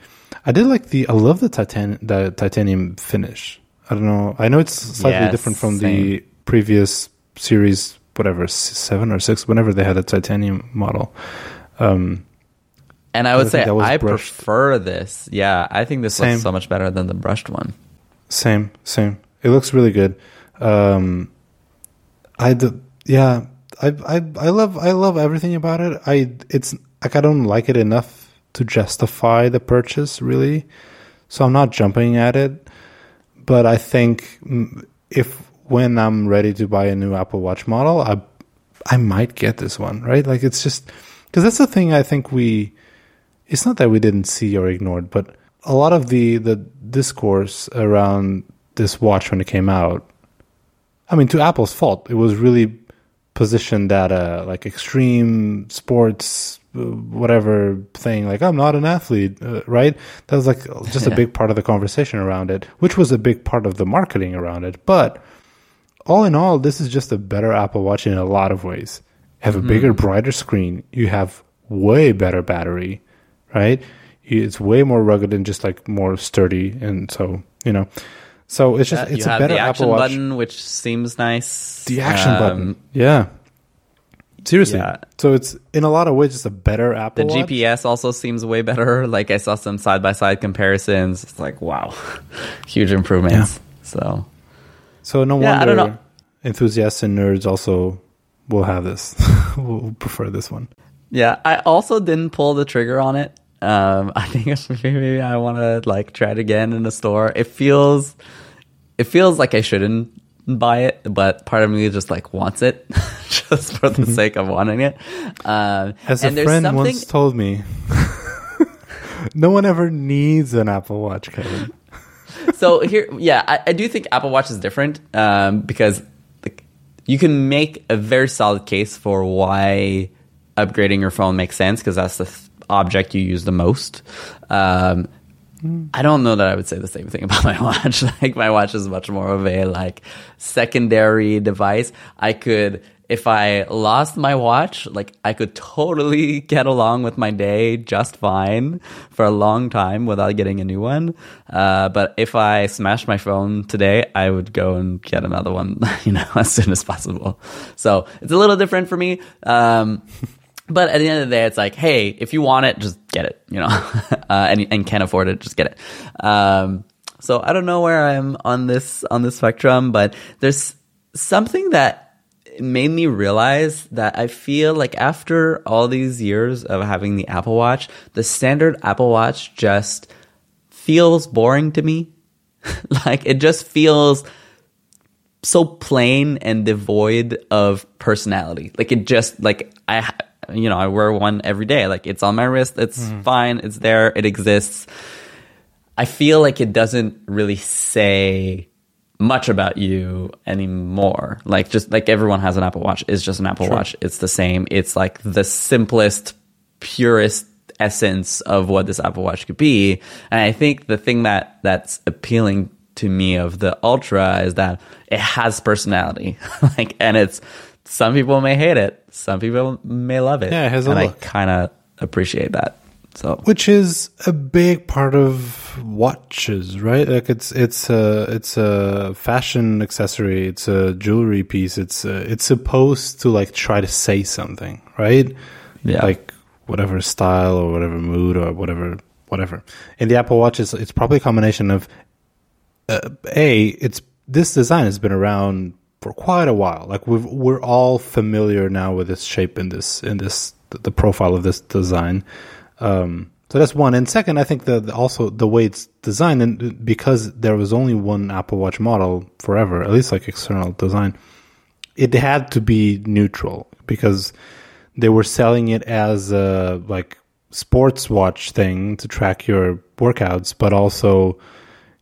[SPEAKER 1] I did like the, I love the titan, the titanium finish. I don't know. I know it's slightly
[SPEAKER 2] Yes,
[SPEAKER 1] different from
[SPEAKER 2] same.
[SPEAKER 1] the previous series, whatever seven or six, whenever they had a titanium model. Um,
[SPEAKER 2] And I
[SPEAKER 1] I
[SPEAKER 2] would
[SPEAKER 1] think
[SPEAKER 2] say I
[SPEAKER 1] brushed.
[SPEAKER 2] prefer this. Yeah, I think this
[SPEAKER 1] Same.
[SPEAKER 2] looks so much better than the brushed one.
[SPEAKER 1] Same, same. It looks really good. Um, I d- yeah, I I I love I love everything about it. I it's like I don't like it enough to justify the purchase really, so I'm not jumping at it. But I think mm, if when I'm ready to buy a new Apple Watch model, I I might get this one right. Like it's just because that's the thing. I think we it's not that we didn't see or ignored, but a lot of the the discourse around this watch when it came out, I mean, to Apple's fault, it was really positioned that a like extreme sports uh, whatever thing like i'm not an athlete uh, right? That was like just a big part of the conversation around it which was a big part of the marketing around it. But all in all this is just a better apple watch in a lot of ways. You have a bigger brighter screen. You have way better battery right? It's way more rugged and just like more sturdy. And so you know so it's just
[SPEAKER 2] Yeah,
[SPEAKER 1] it's a better
[SPEAKER 2] the action
[SPEAKER 1] apple watch
[SPEAKER 2] button, which seems nice.
[SPEAKER 1] the action
[SPEAKER 2] Um,
[SPEAKER 1] button yeah seriously
[SPEAKER 2] Yeah.
[SPEAKER 1] so it's in a lot of ways just a better
[SPEAKER 2] The
[SPEAKER 1] apple watch
[SPEAKER 2] GPS also seems way better. Like I saw some side by side comparisons. It's like wow, huge improvements. So
[SPEAKER 1] so no
[SPEAKER 2] Yeah, I
[SPEAKER 1] wonder enthusiasts and nerds also will have this will prefer this one
[SPEAKER 2] yeah, I also didn't pull the trigger on it. Um, I think maybe I want to like try it again in the store. It feels, it feels like I shouldn't buy it, but part of me just like wants it just for the sake of wanting it. Um,
[SPEAKER 1] as a
[SPEAKER 2] there's
[SPEAKER 1] friend
[SPEAKER 2] something-
[SPEAKER 1] once told me no one ever needs an apple watch kevin
[SPEAKER 2] so here, yeah, I, I do think Apple Watch is different um, because like, you can make a very solid case for why upgrading your phone makes sense because that's the th- object you use the most. Um, I don't know that I would say the same thing about my watch. like my watch is much more of a like secondary device. I could if I lost my watch, like I could totally get along with my day just fine for a long time without getting a new one. Uh, but if I smashed my phone today, I would go and get another one, you know, as soon as possible. So it's a little different for me. Um, but at the end of the day, it's like, hey, if you want it, just get it, you know, uh, and and can't afford it, just get it. Um, so I don't know where I'm on this on this spectrum, but there's something that made me realize that I feel like after all these years of having the Apple Watch, the standard Apple Watch just feels boring to me. like it just feels so plain and devoid of personality. Like it just like I you know, I wear one every day. Like it's on my wrist, it's mm-hmm. fine, it's there, it exists. I feel like it doesn't really say much about you anymore. Like just like everyone has an Apple Watch, it's just an Apple Watch. It's the same. It's like the simplest, purest essence of what this Apple Watch could be. And I think the thing that that's appealing to me of the Ultra is that it has personality. like and it's some people may hate it, some people may love it.
[SPEAKER 1] Yeah, it has a
[SPEAKER 2] and I kind of appreciate that. So
[SPEAKER 1] which is a big part of watches, right? Like it's it's a it's a fashion accessory, it's a jewelry piece. It's uh it's supposed to like try to say something, right?
[SPEAKER 2] Yeah.
[SPEAKER 1] like whatever style or whatever mood or whatever whatever. In the Apple Watch, it's, it's probably a combination of uh, a it's this design has been around for quite a while. Like we've, we're all familiar now with this shape in this in this the profile of this design. Um, so that's one. And second, I think that also the way it's designed, and because there was only one Apple Watch model forever, at least like external design, it had to be neutral because they were selling it as a like sports watch thing to track your workouts, but also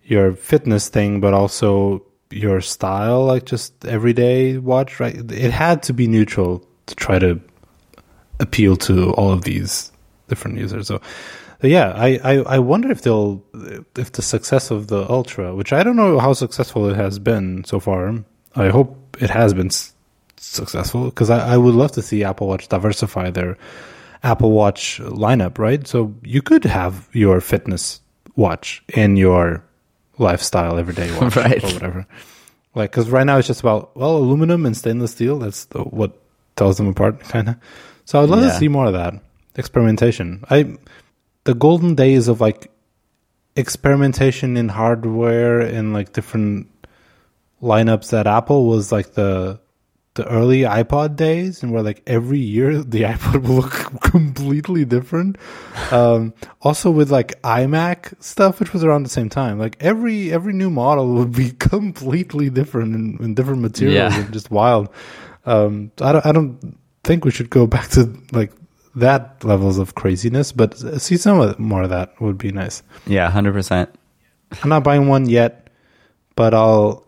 [SPEAKER 1] your fitness thing, but also your style, like just everyday watch, right? It had to be neutral to try to appeal to all of these different users. So yeah, I, I, I wonder if they'll if the success of the Ultra, which I don't know how successful it has been so far. I hope it has been s- successful because I, I would love to see Apple Watch diversify their Apple Watch lineup, right? So you could have your fitness watch in your lifestyle everyday watch
[SPEAKER 2] Right.
[SPEAKER 1] or whatever. Like, because right now it's just about well, aluminum and stainless steel. That's the, what tells them apart, kind of. So I'd love to see more of that experimentation. I the golden days of like experimentation in hardware and like different lineups at Apple was like the the early iPod days, and where like every year the iPod will look completely different. Um, also with like iMac stuff, which was around the same time, like every every new model would be completely different in, in different materials
[SPEAKER 2] Yeah.
[SPEAKER 1] and just wild. Um, I don't I don't think we should go back to like that levels of craziness, but see some of more of that would be nice.
[SPEAKER 2] Yeah, hundred percent.
[SPEAKER 1] I'm not buying one yet, but I'll.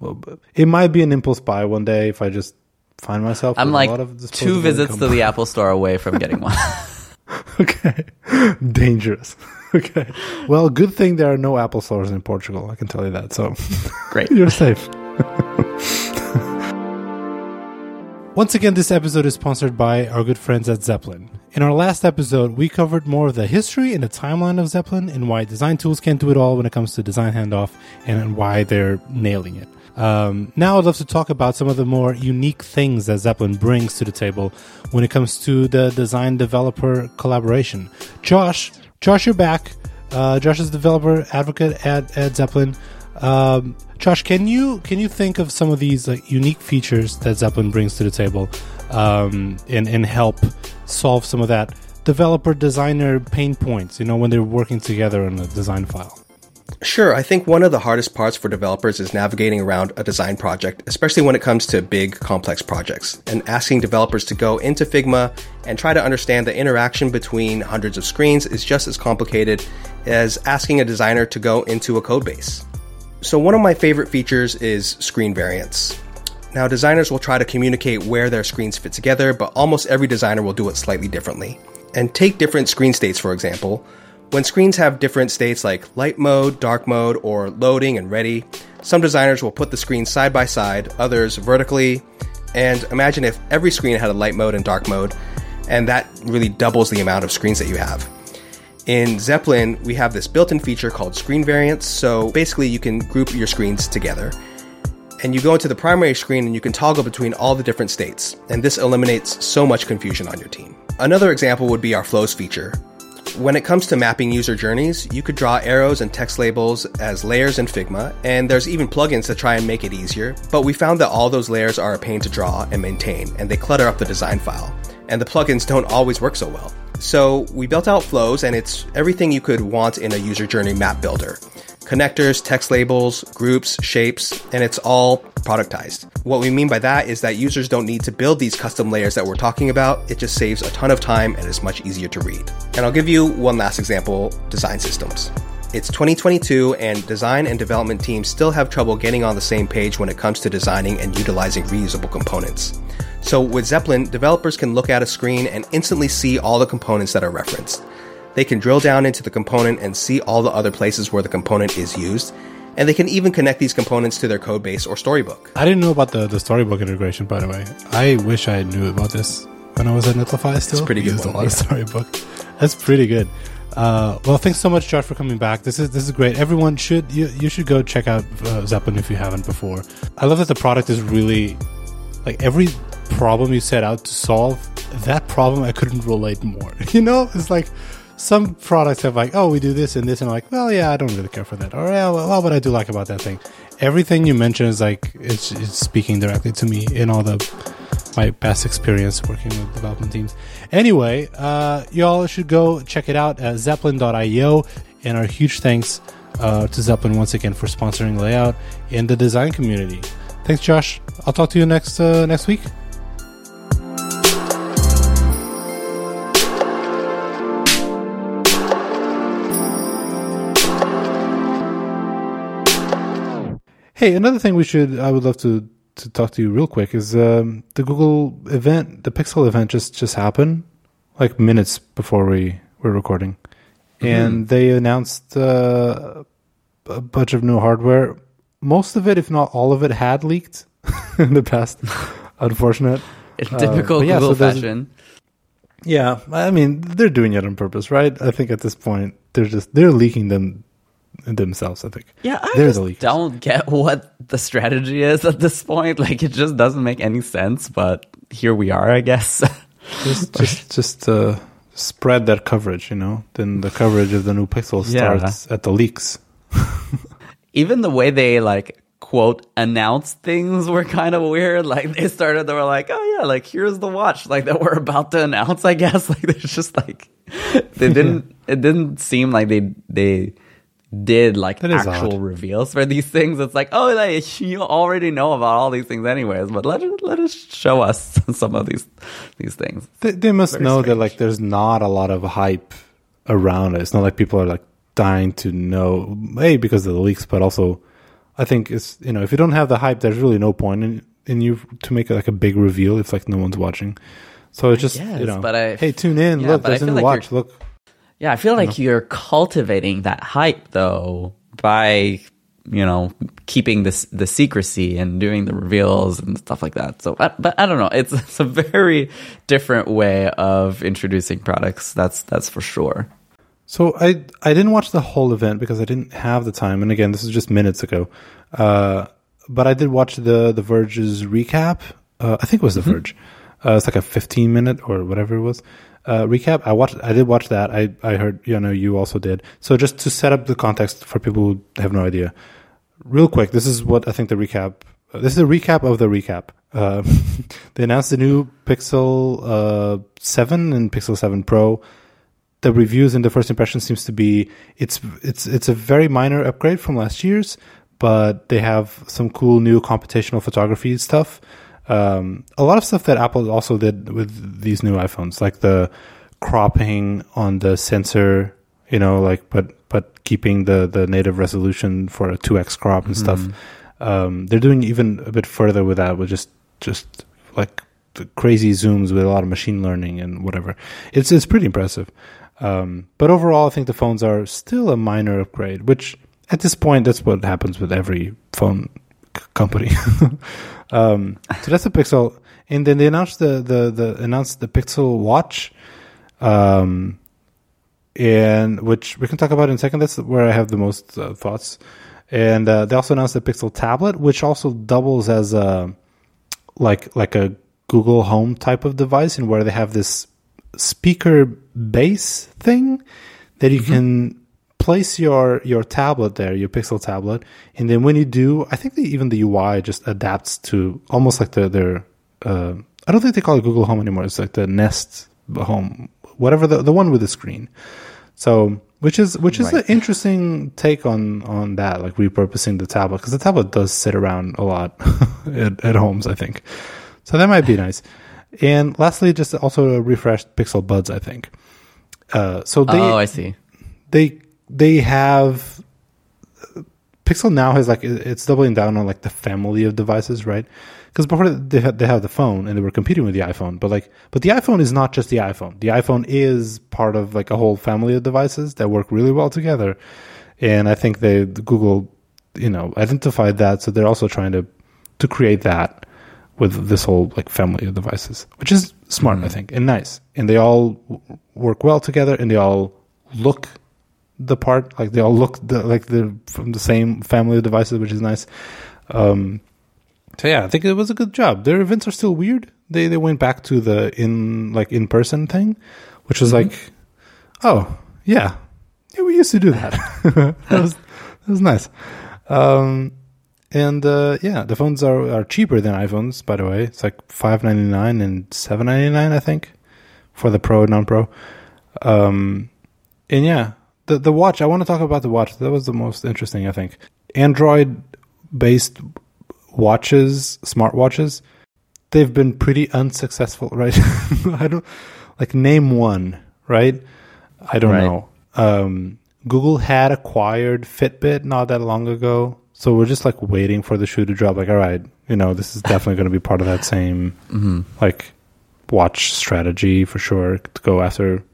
[SPEAKER 1] Well, It might be an impulse buy one day if I just find myself.
[SPEAKER 2] I'm like
[SPEAKER 1] a lot of
[SPEAKER 2] two visits to the Apple Store away from getting one.
[SPEAKER 1] okay, dangerous. Okay, well, good thing there are no Apple stores in Portugal. I can tell you that. So
[SPEAKER 2] Great.
[SPEAKER 1] you're safe. Once again, this episode is sponsored by our good friends at Zeplin. In our last episode, we covered more of the history and the timeline of Zeplin and why design tools can't do it all when it comes to design handoff and why they're nailing it. Um, now, I'd love to talk about some of the more unique things that Zeplin brings to the table when it comes to the design developer collaboration. Josh, Josh, you're back. Uh, Josh is developer advocate at, at Zeplin. Um, Josh, can you can you think of some of these like unique features that Zeplin brings to the table, um, and and help solve some of that developer designer pain points? You know, when they're working together on a design file.
[SPEAKER 3] Sure, I think one of the hardest parts for developers is navigating around a design project, especially when it comes to big, complex projects, and asking developers to go into Figma and try to understand the interaction between hundreds of screens is just as complicated as asking a designer to go into a code base. So, one of my favorite features is screen variants. Now, designers will try to communicate where their screens fit together, but almost every designer will do it slightly differently. And take different screen states, for example. When screens have different states like light mode, dark mode, or loading and ready, some designers will put the screens side by side, others vertically. And imagine if every screen had a light mode and dark mode, and that really doubles the amount of screens that you have. In Zeplin, we have this built in feature called screen variants. So basically, you can group your screens together. And you go into the primary screen and you can toggle between all the different states. And this eliminates so much confusion on your team. Another example would be our flows feature. When it comes to mapping user journeys, you could draw arrows and text labels as layers in Figma, and there's even plugins to try and make it easier. But we found that all those layers are a pain to draw and maintain, and they clutter up the design file. And the plugins don't always work so well. So we built out flows, and it's everything you could want in a user journey map builder connectors, text labels, groups, shapes, and it's all productized. What we mean by that is that users don't need to build these custom layers that we're talking about. It just saves a ton of time and is much easier to read. And I'll give you one last example design systems. It's 2022, and design and development teams still have trouble getting on the same page when it comes to designing and utilizing reusable components. So, with Zeplin, developers can look at a screen and instantly see all the components that are referenced. They can drill down into the component and see all the other places where the component is used, and they can even connect these components to their code base or storybook.
[SPEAKER 1] I didn't know about the, the storybook integration, by the way. I wish I knew about this when I was at Netlify still.
[SPEAKER 3] pretty good
[SPEAKER 1] Used
[SPEAKER 3] one,
[SPEAKER 1] a lot of storybook. That's pretty good. Uh, well, thanks so much, Josh, for coming back. This is this is great. Everyone should you you should go check out uh, Zeplin if you haven't before. I love that the product is really like every problem you set out to solve. That problem I couldn't relate more. You know, it's like some products have like, oh, we do this and this, and I'm like, well, yeah, I don't really care for that, or yeah, well, what I do like about that thing. Everything you mention is like it's, it's speaking directly to me in all the my past experience working with development teams. Anyway, uh, y'all should go check it out at zeplin.io. And our huge thanks uh, to Zeplin once again for sponsoring Layout in the design community. Thanks, Josh. I'll talk to you next uh, next week. Hey, another thing we should I would love to to talk to you real quick is um, the Google event, the Pixel event just just happened like minutes before we were recording, and they announced uh, a bunch of new hardware. Most of it, if not all of it, had leaked in the past. Unfortunate.
[SPEAKER 2] In typical
[SPEAKER 1] Uh, yeah,
[SPEAKER 2] Google
[SPEAKER 1] so
[SPEAKER 2] fashion.
[SPEAKER 1] Yeah, I mean they're doing it on purpose, right? I think at this point they're just they're leaking them themselves. I think.
[SPEAKER 2] Yeah, I
[SPEAKER 1] they're
[SPEAKER 2] just
[SPEAKER 1] the leakers.
[SPEAKER 2] don't get what the strategy is at this point. Like, it just doesn't make any sense. But here we are, I guess.
[SPEAKER 1] just just just uh, spread that coverage, you know. Then the coverage of the new Pixel
[SPEAKER 2] Yeah.
[SPEAKER 1] starts at the leaks.
[SPEAKER 2] Even the way they like quote announce things were kind of weird. Like they started, they were like, "Oh yeah, like here's the watch like that we're about to announce." I guess like there's just like they didn't. it didn't seem like they they did like actual
[SPEAKER 1] odd.
[SPEAKER 2] reveals for these things. It's like, oh, like, you already know about all these things anyways, but let let us show us some of these these things.
[SPEAKER 1] They, they must
[SPEAKER 2] Very
[SPEAKER 1] know that like there's not a lot of hype around it. It's not like people are like dying to know, a because of the leaks, but also I think it's you know if you don't have the hype, there's really no point in in you to make like a big reveal if like no one's watching. So it's just you know,
[SPEAKER 2] but I-
[SPEAKER 1] hey, tune in.
[SPEAKER 2] Yeah,
[SPEAKER 1] look, there's a new
[SPEAKER 2] like
[SPEAKER 1] watch. Look,
[SPEAKER 2] Yeah, I feel like you're cultivating that hype though by you know keeping this the secrecy and doing the reveals and stuff like that. So, but, but I don't know. It's, it's a very different way of introducing products. That's that's for sure.
[SPEAKER 1] So I I didn't watch the whole event because I didn't have the time, and again, this is just minutes ago. Uh, but I did watch the the Verge's recap. Uh, I think it was the Verge. Uh, it's like a 15 minute or whatever it was uh, recap. I watched. I did watch that. I I heard you know you also did. So just to set up the context for people who have no idea, real quick. This is what I think the recap. Uh, this is a recap of the recap. Uh, they announced the new Pixel uh, 7 and Pixel 7 Pro the reviews and the first impression seems to be it's it's it's a very minor upgrade from last year's, but they have some cool new computational photography stuff. Um, a lot of stuff that Apple also did with these new iPhones, like the cropping on the sensor, you know, like but but keeping the the native resolution for a two x crop and stuff. Um, they're doing even a bit further with that, with just just like the crazy zooms with a lot of machine learning and whatever. It's it's pretty impressive. Um, but overall, I think the phones are still a minor upgrade, which at this point, that's what happens with every phone c- company. um, so that's the Pixel, and then they announced the the, the announced the Pixel Watch, um, and which we can talk about in a second. That's where I have the most uh, thoughts. And uh, they also announced the Pixel Tablet, which also doubles as a like like a Google Home type of device, and where they have this speaker base thing that you can place your your tablet there, your Pixel tablet, and then when you do, I think the, even the UI just adapts to almost like the their. Uh, I don't think they call it Google Home anymore. It's like the Nest Home, whatever the the one with the screen. So, which is which is
[SPEAKER 2] Right.
[SPEAKER 1] an interesting take on on that, like repurposing the tablet because the tablet does sit around a lot at, at homes, I think. So that might be nice. And lastly, just also a refreshed Pixel Buds, I think. Uh, so they
[SPEAKER 2] oh, I see.
[SPEAKER 1] they they have Pixel now has like it's doubling down on like the family of devices, right? Because before they had, they have the phone and they were competing with the iPhone, but like but the iPhone is not just the iPhone. The iPhone is part of like a whole family of devices that work really well together. And I think they Google, you know, identified that, so they're also trying to to create that with this whole like family of devices, which is smart, I mm-hmm. think, and nice. And they all work well together, and they all look the part like they all look the, like they're from the same family of devices, which is nice. Um, so yeah, I think it was a good job. Their events are still weird. They they went back to the in like in person thing, which was like, oh yeah, yeah, we used to do that. that was that was nice. Um, and uh, yeah, the phones are, are cheaper than iPhones. By the way, it's like five ninety nine and seven ninety nine, I think, for the Pro and non Pro. Um, and yeah, the the watch. I want to talk about the watch. That was the most interesting, I think. Android based watches, smartwatches, they've been pretty unsuccessful, right? I don't like name one, right? I don't
[SPEAKER 2] Right.
[SPEAKER 1] know. Um, Google had acquired Fitbit not that long ago, so we're just like waiting for the shoe to drop. Like, all right, you know, this is definitely going to be part of that same like watch strategy for sure to go after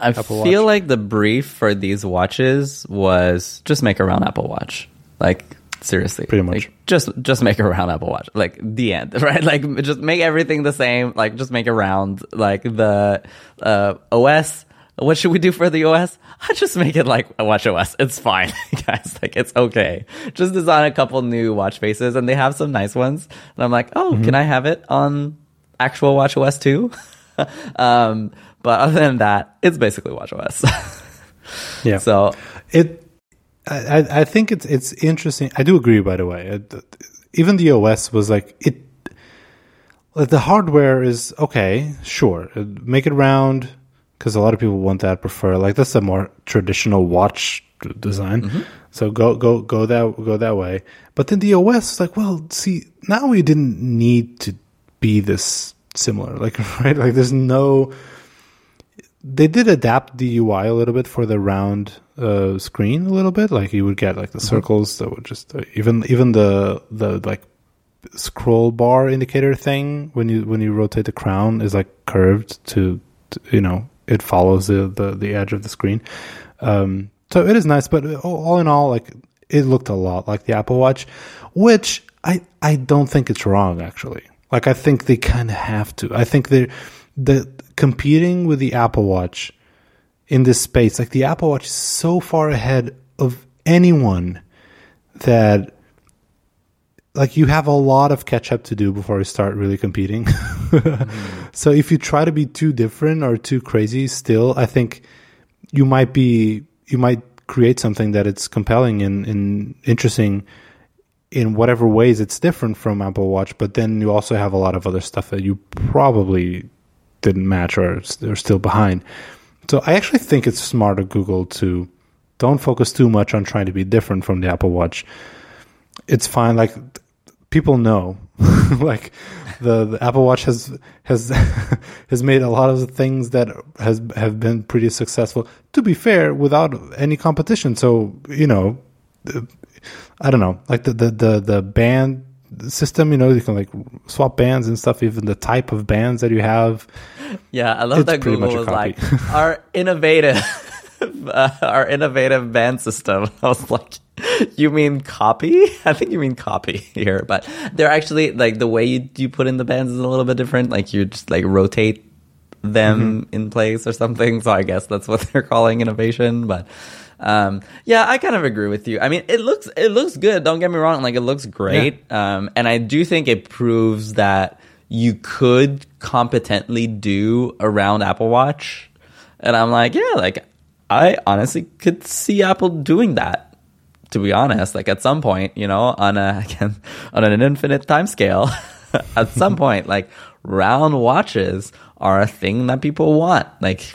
[SPEAKER 2] I feel like the brief for these watches was just make a round Apple Watch. Like seriously,
[SPEAKER 1] Pretty much.
[SPEAKER 2] Like, just just make a round Apple Watch. Like the end, right? Like just make everything the same. Like just make a round. Like the uh, OS. What should we do for the OS? I just make it like a watch OS. It's fine, guys. Like it's okay. Just design a couple new watch faces, and they have some nice ones. And I'm like, oh,
[SPEAKER 1] Mm-hmm.
[SPEAKER 2] can I have it on actual watch OS too? um, but other than that, it's basically watch OS.
[SPEAKER 1] Yeah.
[SPEAKER 2] so
[SPEAKER 1] it I, I- think it's it's interesting. I do agree by the way. Even the os was like it the hardware is okay sure. Make it round because a lot of people want that prefer like that's a more traditional watch design. Mm-hmm. So go go go that go that way. But then the os is like well see now we didn't need to be this similar. Like right? Like there's no they did adapt the UI a little bit for the round uh, screen a little bit. Like you would get like the circles that would just uh, even even the the like scroll bar indicator thing when you when you rotate the crown is like curved to, to you know it follows the, the the edge of the screen. Um, so it is nice, but all all in all, like it looked a lot like the Apple Watch, which I I don't think it's wrong actually. Like I think they kind of have to. I think they're the competing with the Apple Watch in this space. Like the Apple Watch is so far ahead of anyone that like you have a lot of catch up to do before you start really competing. So if you try to be too different or too crazy still, I think you might be you might create something that it's compelling and, and interesting in whatever ways it's different from Apple Watch, but then you also have a lot of other stuff that you probably didn't match or they're still behind. So I actually think it's smart of Google to don't focus too much on trying to be different from the Apple Watch. It's fine. Like people know, like the, the Apple Watch has has has made a lot of things that has have been pretty successful. To be fair, without any competition. So you know, I don't know, like the the the, the band system. You know, you can like swap bands and stuff. Even the type of bands that you have.
[SPEAKER 2] yeah, I love
[SPEAKER 1] It's
[SPEAKER 2] that Google was like our innovative, uh, our innovative band system. I was like, you mean copy? I think you mean copy here, but they're actually like the way you you put in the bands is a little bit different. Like you just like rotate them
[SPEAKER 1] Mm-hmm.
[SPEAKER 2] in place or something. So I guess that's what they're calling innovation. But um, yeah, I kind of agree with you. I mean, it looks it looks good. Don't get me wrong. Like it looks great. Um, and I do think it proves that you could competently do around Apple Watch. And I'm like, yeah, like I honestly could see Apple doing that. To be honest, like at some point, you know, on a again on an infinite time scale, at some point, like round watches are a thing that people want. Like,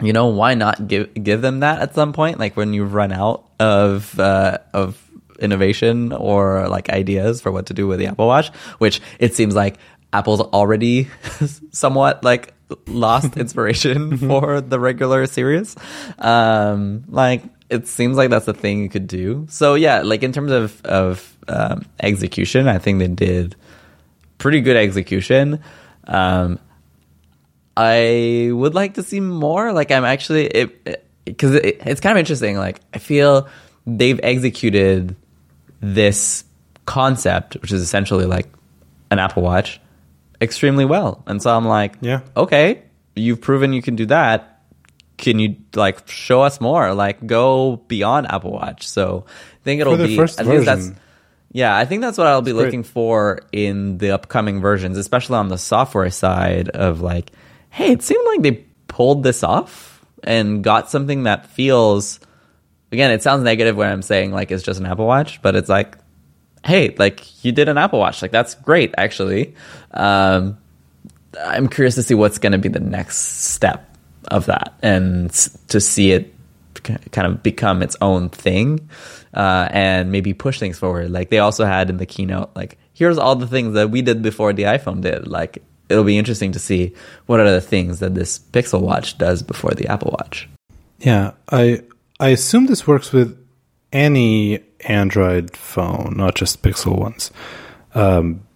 [SPEAKER 2] you know, why not give give them that at some point? Like when you've run out of uh, of innovation or like ideas for what to do with the Apple Watch, which it seems like Apple's already somewhat like lost inspiration for the regular series. Um, like it seems like that's a thing you could do. So yeah, like in terms of of um, execution, I think they did pretty good execution. Um, I would like to see more. Like I'm actually it because it, it's kind of interesting. Like I feel they've executed this concept, which is essentially like an Apple Watch, extremely well. And so I'm like,
[SPEAKER 1] Yeah.
[SPEAKER 2] okay, you've proven you can do that. Can you like show us more? Like go beyond Apple Watch. So I think it'll be
[SPEAKER 1] first
[SPEAKER 2] at least that's yeah, I think that's what I'll be looking for in the upcoming versions, especially on the software side of like, hey, it seemed like they pulled this off and got something that feels again, it sounds negative when I'm saying like it's just an Apple Watch, but it's like, hey, like you did an Apple Watch. Like that's great actually. Um I'm curious to see what's going to be the next step of that and to see it kind of become its own thing uh, and maybe push things forward. Like they also had in the keynote, like, here's all the things that we did before the iPhone did. Like, it'll be interesting to see what are the things that this Pixel Watch does before the Apple Watch.
[SPEAKER 1] Yeah, I I assume this works with any Android phone, not just Pixel ones. Um,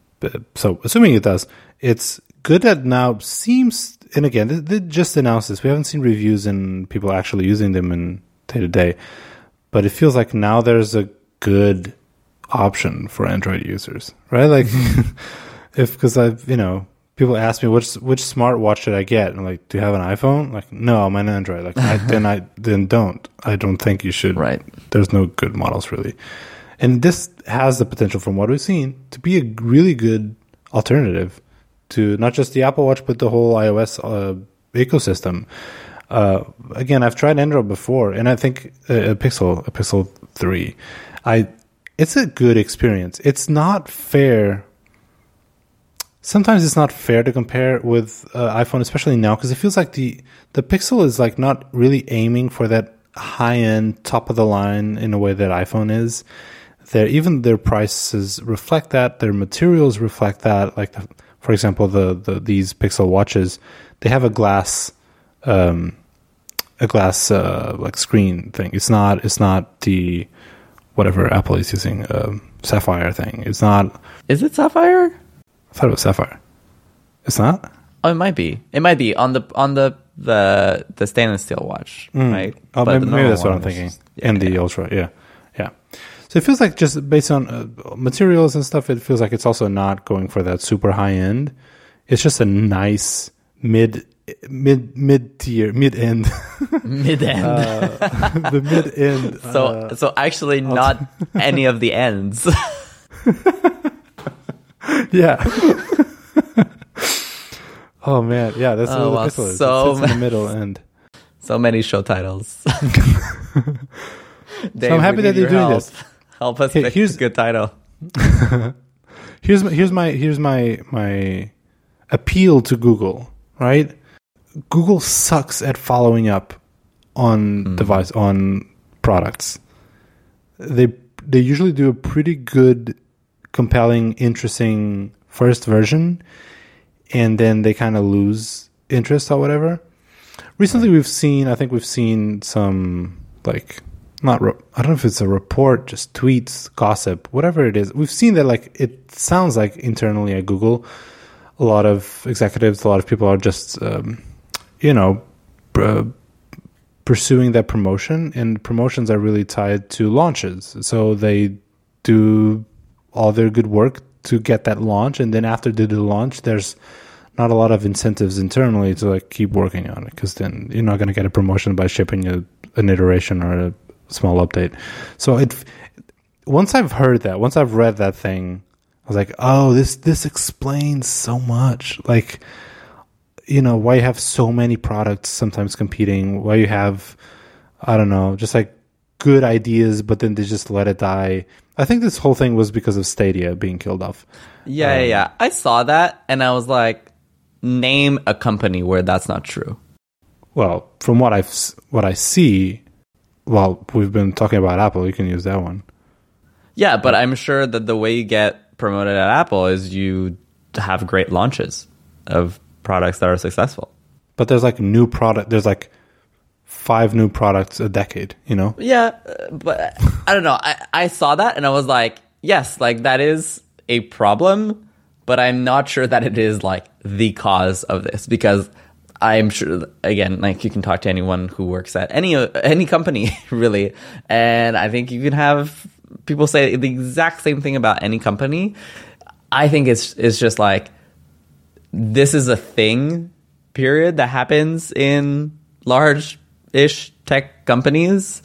[SPEAKER 1] so assuming it does, it's good that now seems and again, they, just announced this. We haven't seen reviews and people actually using them in day to day, but it feels like now there's a good option for Android users, right? Like, if because I've you know people ask me which which smartwatch should I get, and I'm like, do you have an iPhone? Like, no, I'm an Android. Like, I, then I then don't. I don't think you should.
[SPEAKER 2] Right.
[SPEAKER 1] There's no good models really, and this has the potential, from what we've seen, to be a really good alternative to not just the Apple Watch, but the whole iOS uh, ecosystem. Uh, again, I've tried Android before, and I think a, a Pixel, a Pixel Three, I it's a good experience. It's not fair. Sometimes it's not fair to compare with uh, iPhone, especially now, because it feels like the the Pixel is like not really aiming for that high end, top of the line in a way that iPhone is. Their even their prices reflect that. Their materials reflect that. Like, the, for example, the, the these Pixel watches, they have a glass, um, a glass uh, like screen thing. It's not. It's not the whatever Apple is using, um, Sapphire thing. It's not.
[SPEAKER 2] Is it Sapphire?
[SPEAKER 1] I thought it was Sapphire. It's not.
[SPEAKER 2] Oh, it might be. It might be on the on the the the stainless steel watch, right?
[SPEAKER 1] Oh, maybe, maybe that's what I'm thinking.
[SPEAKER 2] just- yeah,
[SPEAKER 1] and the
[SPEAKER 2] yeah.
[SPEAKER 1] Ultra, yeah, yeah. So it feels like just based on uh, materials and stuff, it feels like it's also not going for that super high end. It's just a nice mid mid mid tier mid end
[SPEAKER 2] mid end.
[SPEAKER 1] the mid end.
[SPEAKER 2] so
[SPEAKER 1] uh,
[SPEAKER 2] so actually not any of the ends.
[SPEAKER 1] yeah. oh man, yeah, that's
[SPEAKER 2] Oh, wow, so
[SPEAKER 1] in the middle end.
[SPEAKER 2] so many show titles. Dave,
[SPEAKER 1] I'm happy that they're doing
[SPEAKER 2] help.
[SPEAKER 1] this.
[SPEAKER 2] Help us
[SPEAKER 1] Hey,
[SPEAKER 2] pick
[SPEAKER 1] here's-
[SPEAKER 2] a good title.
[SPEAKER 1] here's my here's my here's my my appeal to Google, right? Google sucks at following up on mm-hmm. device on products. They they usually do a pretty good, compelling, interesting first version, and then they kind of lose interest or whatever. Recently, we've seen. I think we've seen some like not. Re- I don't know if it's a report, just tweets, gossip, whatever it is. We've seen that like it sounds like internally at Google, a lot of executives, a lot of people are just, um, you know, pr- pursuing that promotion, and promotions are really tied to launches. So they do all their good work to get that launch, and then after they do the launch, there's not a lot of incentives internally to like keep working on it because then you're not going to get a promotion by shipping a, an iteration or a small update. So it once I've heard that, once I've read that thing, I was like, oh, this this explains so much. Like, you know, why you have so many products sometimes competing, why you have, I don't know, just like good ideas, but then they just let it die. I think this whole thing was because of Stadia being killed off.
[SPEAKER 2] Yeah, yeah, um, yeah. I saw that and I was like, name a company where that's not true.
[SPEAKER 1] Well, from what I've what I see, well, we've been talking about Apple. You can use that one.
[SPEAKER 2] Yeah, but I'm sure that the way you get promoted at Apple is you have great launches of products that are successful.
[SPEAKER 1] But there's like new product. There's like five new products a decade. You know.
[SPEAKER 2] Yeah, uh, but I don't know. I, I saw that and I was like, yes, like that is a problem, but I'm not sure that it is like the cause of this because I'm sure again, like you can talk to anyone who works at any any company really, and I think you can have people say the exact same thing about any company. I think it's it's just like this is a thing period that happens in large ish tech companies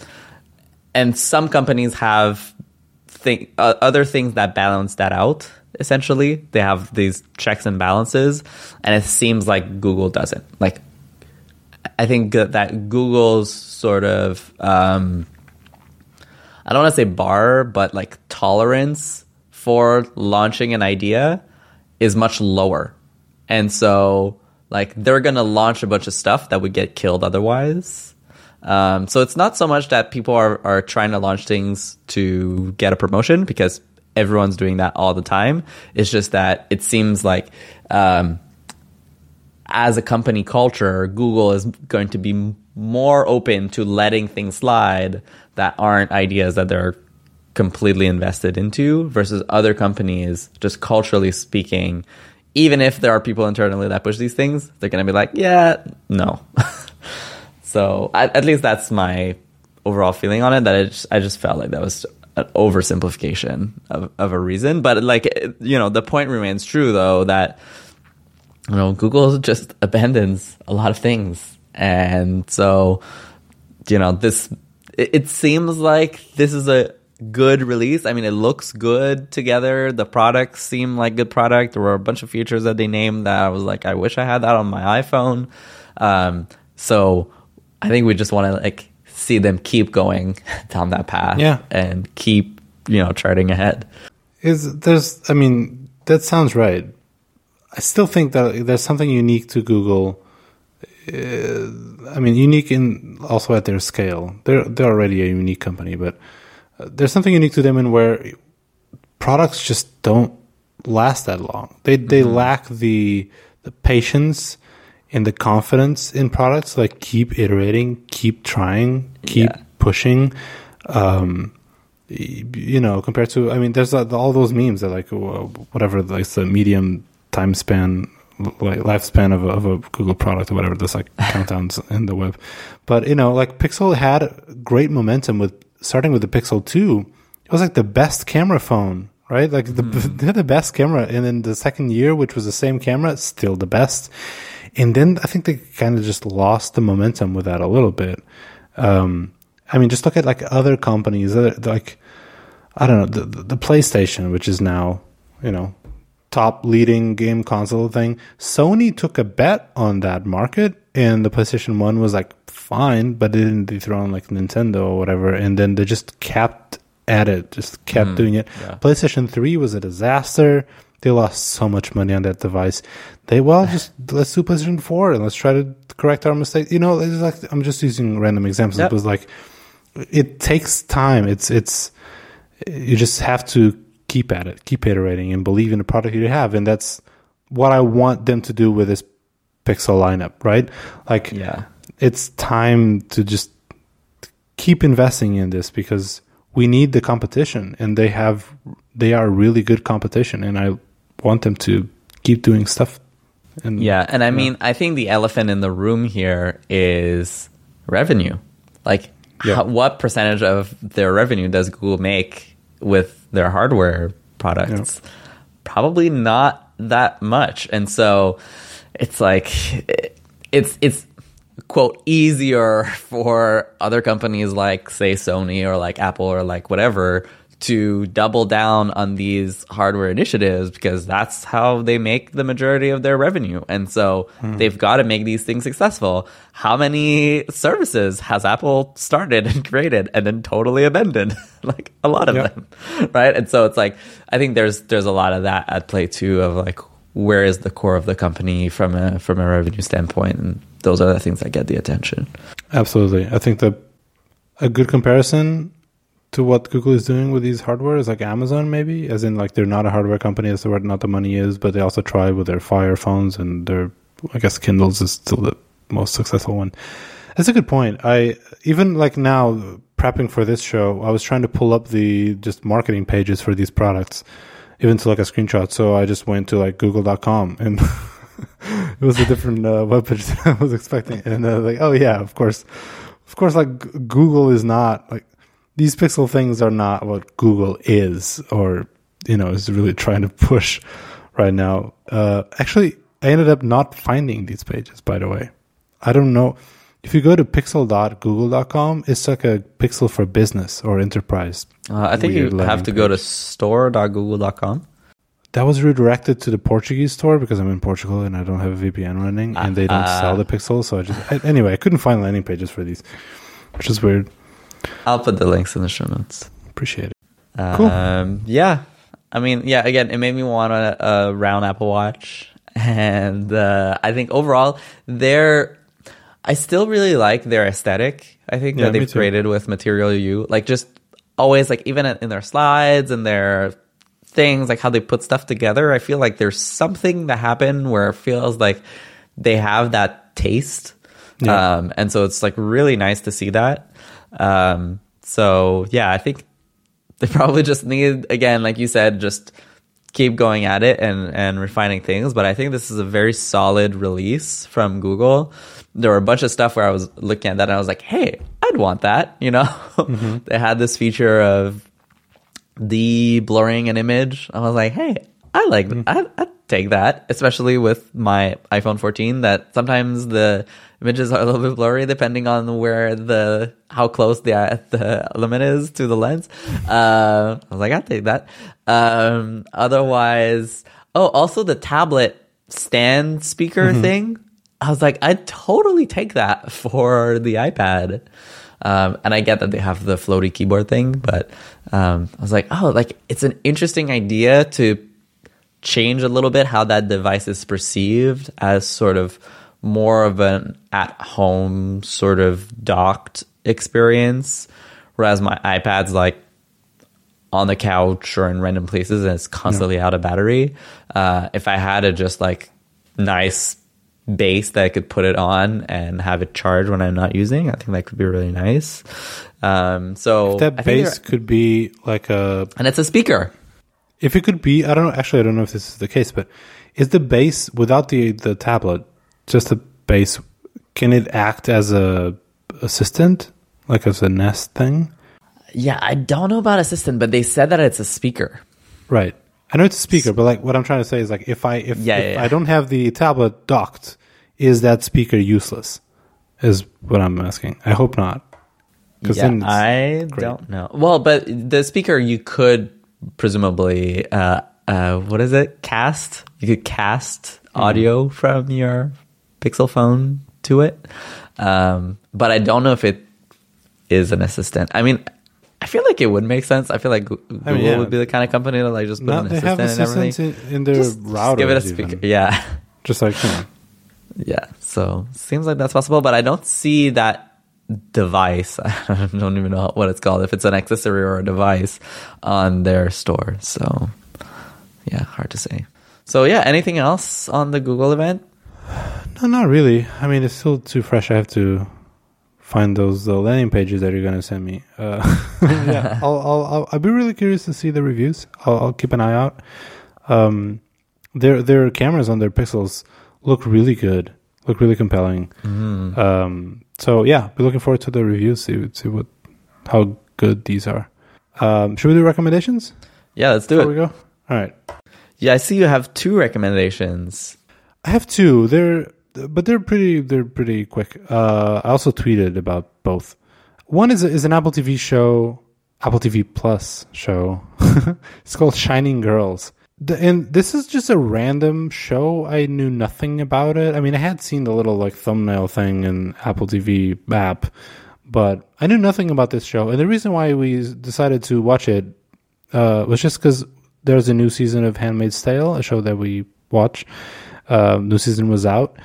[SPEAKER 2] and some companies have think uh, other things that balance that out essentially. They have these checks and balances and it seems like google doesn't like i think that- google's sort of um i don't want to say bar but like tolerance for launching an idea is much lower. And so like they're gonna launch a bunch of stuff that would get killed otherwise um, so it's not so much that people are, are trying to launch things to get a promotion because everyone's doing that all the time. It's just that it seems like um, as a company culture, Google is going to be more open to letting things slide that aren't ideas that they're completely invested into versus other companies, just culturally speaking, even if there are people internally that push these things, they're going to be like, yeah, no. so at, at, least that's my overall feeling on it. That I just, I just felt like that was an oversimplification of, of a reason. But like, you know, the point remains true though that, you know, Google just abandons a lot of things. And so, you know, this, it, it seems like this is a, good release. I mean, it looks good together. The products seem like good product. There were a bunch of features that they named that I was like, I wish I had that on my iPhone. Um, so I think we just want to like see them keep going down that path,
[SPEAKER 1] yeah,
[SPEAKER 2] and keep you know charting ahead.
[SPEAKER 1] Is there's, I mean, that sounds right. I still think that there's something unique to Google. Uh, I mean, unique in also at their scale. They're they're already a unique company, but there's something unique to them in where products just don't last that long. They they mm-hmm. lack the the patience and the confidence in products. Like keep iterating, keep trying, keep yeah. pushing. Um, you know, compared to I mean, there's all those memes that like whatever like the medium time span like lifespan of a, of a Google product or whatever. There's like countdowns in the web, but you know, like Pixel had great momentum with starting with the Pixel 2, it was like the best camera phone, right? Like the, mm. they had the best camera. And then the second year, which was the same camera, still the best. And then I think they kind of just lost the momentum with that a little bit. Um, I mean, just look at like other companies, like, I don't know, the, the PlayStation, which is now, you know, top leading game console thing. Sony took a bet on that market and the PlayStation 1 was like fine, but they didn't dethrone like Nintendo or whatever. And then they just kept at it, just kept mm, doing it. Yeah. PlayStation 3 was a disaster. They lost so much money on that device. They, well, just let's do PlayStation 4 and let's try to correct our mistake. You know, it's like, I'm just using random examples. Yep. It was like, it takes time. It's, it's, you just have to keep at it, keep iterating and believe in the product you have. And that's what I want them to do with this Pixel lineup, right? Like,
[SPEAKER 2] yeah
[SPEAKER 1] it's time to just keep investing in this because we need the competition and they have they are really good competition and I want them to keep doing stuff
[SPEAKER 2] and yeah and I yeah. mean I think the elephant in the room here is revenue like yeah. how, what percentage of their revenue does Google make with their hardware products yeah. probably not that much and so it's like it's it's quote easier for other companies like say Sony or like Apple or like whatever to double down on these hardware initiatives because that's how they make the majority of their revenue. And so hmm. they've got to make these things successful. How many services has Apple started and created and then totally abandoned? like a lot of yep. them. Right? And so it's like I think there's there's a lot of that at play too of like where is the core of the company from a from a revenue standpoint and those are the things that get the attention
[SPEAKER 1] absolutely i think that a good comparison to what google is doing with these hardware is like amazon maybe as in like they're not a hardware company as to where not the money is but they also try with their fire phones and their i guess kindles is still the most successful one that's a good point i even like now prepping for this show i was trying to pull up the just marketing pages for these products even to like a screenshot. So I just went to like google.com and it was a different uh, web page than I was expecting. And uh, like, oh yeah, of course, of course, like Google is not like these pixel things are not what Google is or, you know, is really trying to push right now. Uh, actually, I ended up not finding these pages, by the way. I don't know. If you go to pixel.google.com, it's like a pixel for business or enterprise.
[SPEAKER 2] Uh, I think you have to page. go to store.google.com.
[SPEAKER 1] That was redirected to the Portuguese store because I'm in Portugal and I don't have a VPN running and they don't uh, sell the pixel. So I just, I, anyway, I couldn't find landing pages for these, which is weird.
[SPEAKER 2] I'll put the links in the show notes.
[SPEAKER 1] Appreciate it.
[SPEAKER 2] Cool. Um, yeah. I mean, yeah, again, it made me want a, a round Apple Watch. And uh, I think overall, they're I still really like their aesthetic. I think yeah, that they've created with Material You, like just always like even in their slides and their things, like how they put stuff together. I feel like there's something that happened where it feels like they have that taste, yeah. um, and so it's like really nice to see that. Um, so yeah, I think they probably just need again, like you said, just keep going at it and and refining things. But I think this is a very solid release from Google. There were a bunch of stuff where I was looking at that and I was like, hey, I'd want that. You know, they had this feature of the blurring an image. I was like, hey, I like, I, I'd take that, especially with my iPhone 14. That sometimes the images are a little bit blurry depending on where the how close the the limit is to the lens. Uh, I was like, I'd take that. Um, otherwise, oh, also the tablet stand speaker thing. I was like, I'd totally take that for the iPad. Um, and I get that they have the floaty keyboard thing, but um, I was like, oh, like it's an interesting idea to change a little bit how that device is perceived as sort of more of an at home sort of docked experience, whereas my iPad's like on the couch or in random places and it's constantly out of battery. Uh, if I had a just like nice base that I could put it on and have it charge when I'm not using, I think that could be really nice. Um, so
[SPEAKER 1] That
[SPEAKER 2] I
[SPEAKER 1] base could be like a
[SPEAKER 2] and it's a speaker.
[SPEAKER 1] If it could be, I don't know. Actually, I don't know if this is the case, but is the base without the the tablet just a base? Can it act as a assistant, like as a Nest thing?
[SPEAKER 2] Yeah, I don't know about assistant, but they said that it's a speaker.
[SPEAKER 1] Right. I know it's a speaker, but like what I'm trying to say is like if I if,
[SPEAKER 2] Yeah,
[SPEAKER 1] if
[SPEAKER 2] yeah, yeah.
[SPEAKER 1] I don't have the tablet docked, is that speaker useless? Is what I'm asking. I hope not. Because
[SPEAKER 2] Yeah, I
[SPEAKER 1] great.
[SPEAKER 2] don't know. Well, but the speaker you could presumably uh, uh, what is it? Cast. You could cast
[SPEAKER 1] Hmm.
[SPEAKER 2] audio from your Pixel phone to it. Um, but I don't know if it is an assistant. I mean, I feel like it would make sense. I feel like Goo- Google
[SPEAKER 1] yeah.
[SPEAKER 2] would be the kind of company to like just put an assistant and everything.
[SPEAKER 1] in, in their
[SPEAKER 2] Just-
[SPEAKER 1] router.
[SPEAKER 2] just give it a speaker. Yeah.
[SPEAKER 1] Just like you know.
[SPEAKER 2] Yeah, so seems like that's possible, but I don't see that device. I don't even know what it's called, if it's an accessory or a device on their store. So, yeah, hard to say. So, yeah, anything else on the Google event?
[SPEAKER 1] No, not really. I mean, it's still too fresh. I have to find those uh, landing pages that you're gonna send me. Uh, yeah, I'll, I'll, I'll, I'll be really curious to see the reviews. I'll, I'll keep an eye out. Um, their their cameras on their Pixels look really good. Look really compelling. Um, so yeah, be looking forward to the reviews. See see what how good these are. Um, should we do recommendations
[SPEAKER 2] Yeah, let's do
[SPEAKER 1] before we go? All right.
[SPEAKER 2] Yeah, I see you have two recommendations.
[SPEAKER 1] I have two. They're but they're pretty they're pretty quick. Uh, I also tweeted about both. One is is an Apple TV show, Apple TV Plus show. it's called Shining Girls. The, and this is just a random show. I knew nothing about it. I mean, I had seen the little like thumbnail thing in Apple TV app, but I knew nothing about this show. And the reason why we decided to watch it uh, was just because there's a new season of Handmaid's Tale, a show that we watch. Uh, new season was out,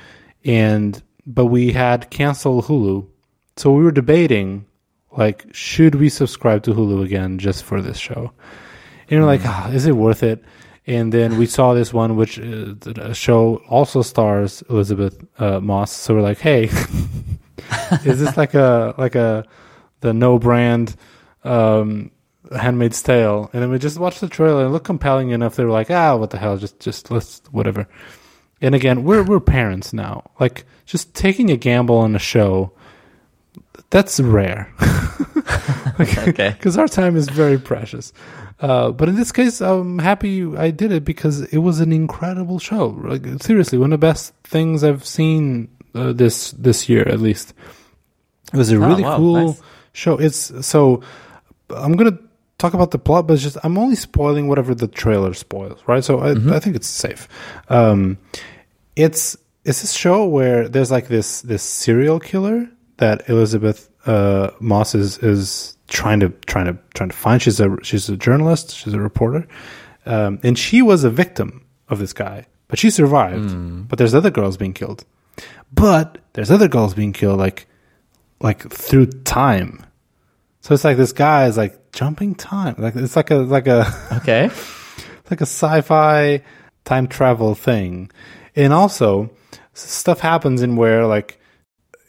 [SPEAKER 1] and but we had canceled Hulu, so we were debating like should we subscribe to Hulu again just for this show? And we're like, ah, is it worth it? And then we saw this one, which uh, a show also stars Elisabeth uh, Moss. So we're like, hey, is this like a like a the no brand um, Handmaid's Tale? And then we just watched the trailer and it looked compelling enough. They were like, ah, what the hell? Just just let's whatever. And again, we're we're parents now. Like just taking a gamble on a show, that's rare.
[SPEAKER 2] Okay.
[SPEAKER 1] because our time is very precious. Uh, but in this case, I'm happy I did it because it was an incredible show. Like seriously, one of the best things I've seen uh, this this year, at least. It was a really
[SPEAKER 2] wow,
[SPEAKER 1] cool
[SPEAKER 2] nice.
[SPEAKER 1] show. It's so I'm gonna talk about the plot, but it's just I'm only spoiling whatever the trailer spoils, right? So I, I think it's safe. Um, it's it's this show where there's like this this serial killer that Elisabeth uh, Moss is is trying to trying to trying to find. She's a she's a journalist. She's a reporter, um, and she was a victim of this guy, but she survived. But there's other girls being killed. But there's other girls being killed like like through time. So it's like this guy is like jumping time. Like it's like a like a
[SPEAKER 2] Okay.
[SPEAKER 1] like a sci-fi time travel thing. And also stuff happens in where like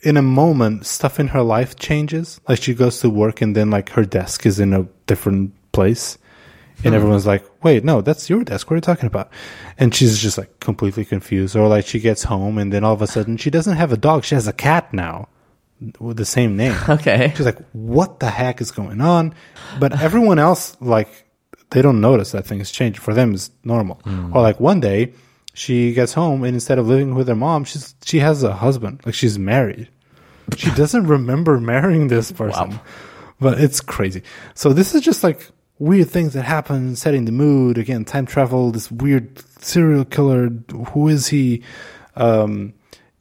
[SPEAKER 1] in a moment stuff in her life changes. Like she goes to work and then like her desk is in a different place. And mm-hmm. everyone's like, wait, no, that's your desk. What are you talking about? And she's just like completely confused. Or like she gets home and then all of a sudden she doesn't have a dog. She has a cat now with the same name.
[SPEAKER 2] Okay.
[SPEAKER 1] She's like, what the heck is going on? But everyone else, like, they don't notice that things change. For them, it's normal. Or like one day, she gets home and instead of living with her mom, she's she has a husband. Like she's married. She doesn't remember marrying this person. But it's crazy. So this is just like weird things that happen, setting the mood. Again, time travel, this weird serial killer. Who is he? Um,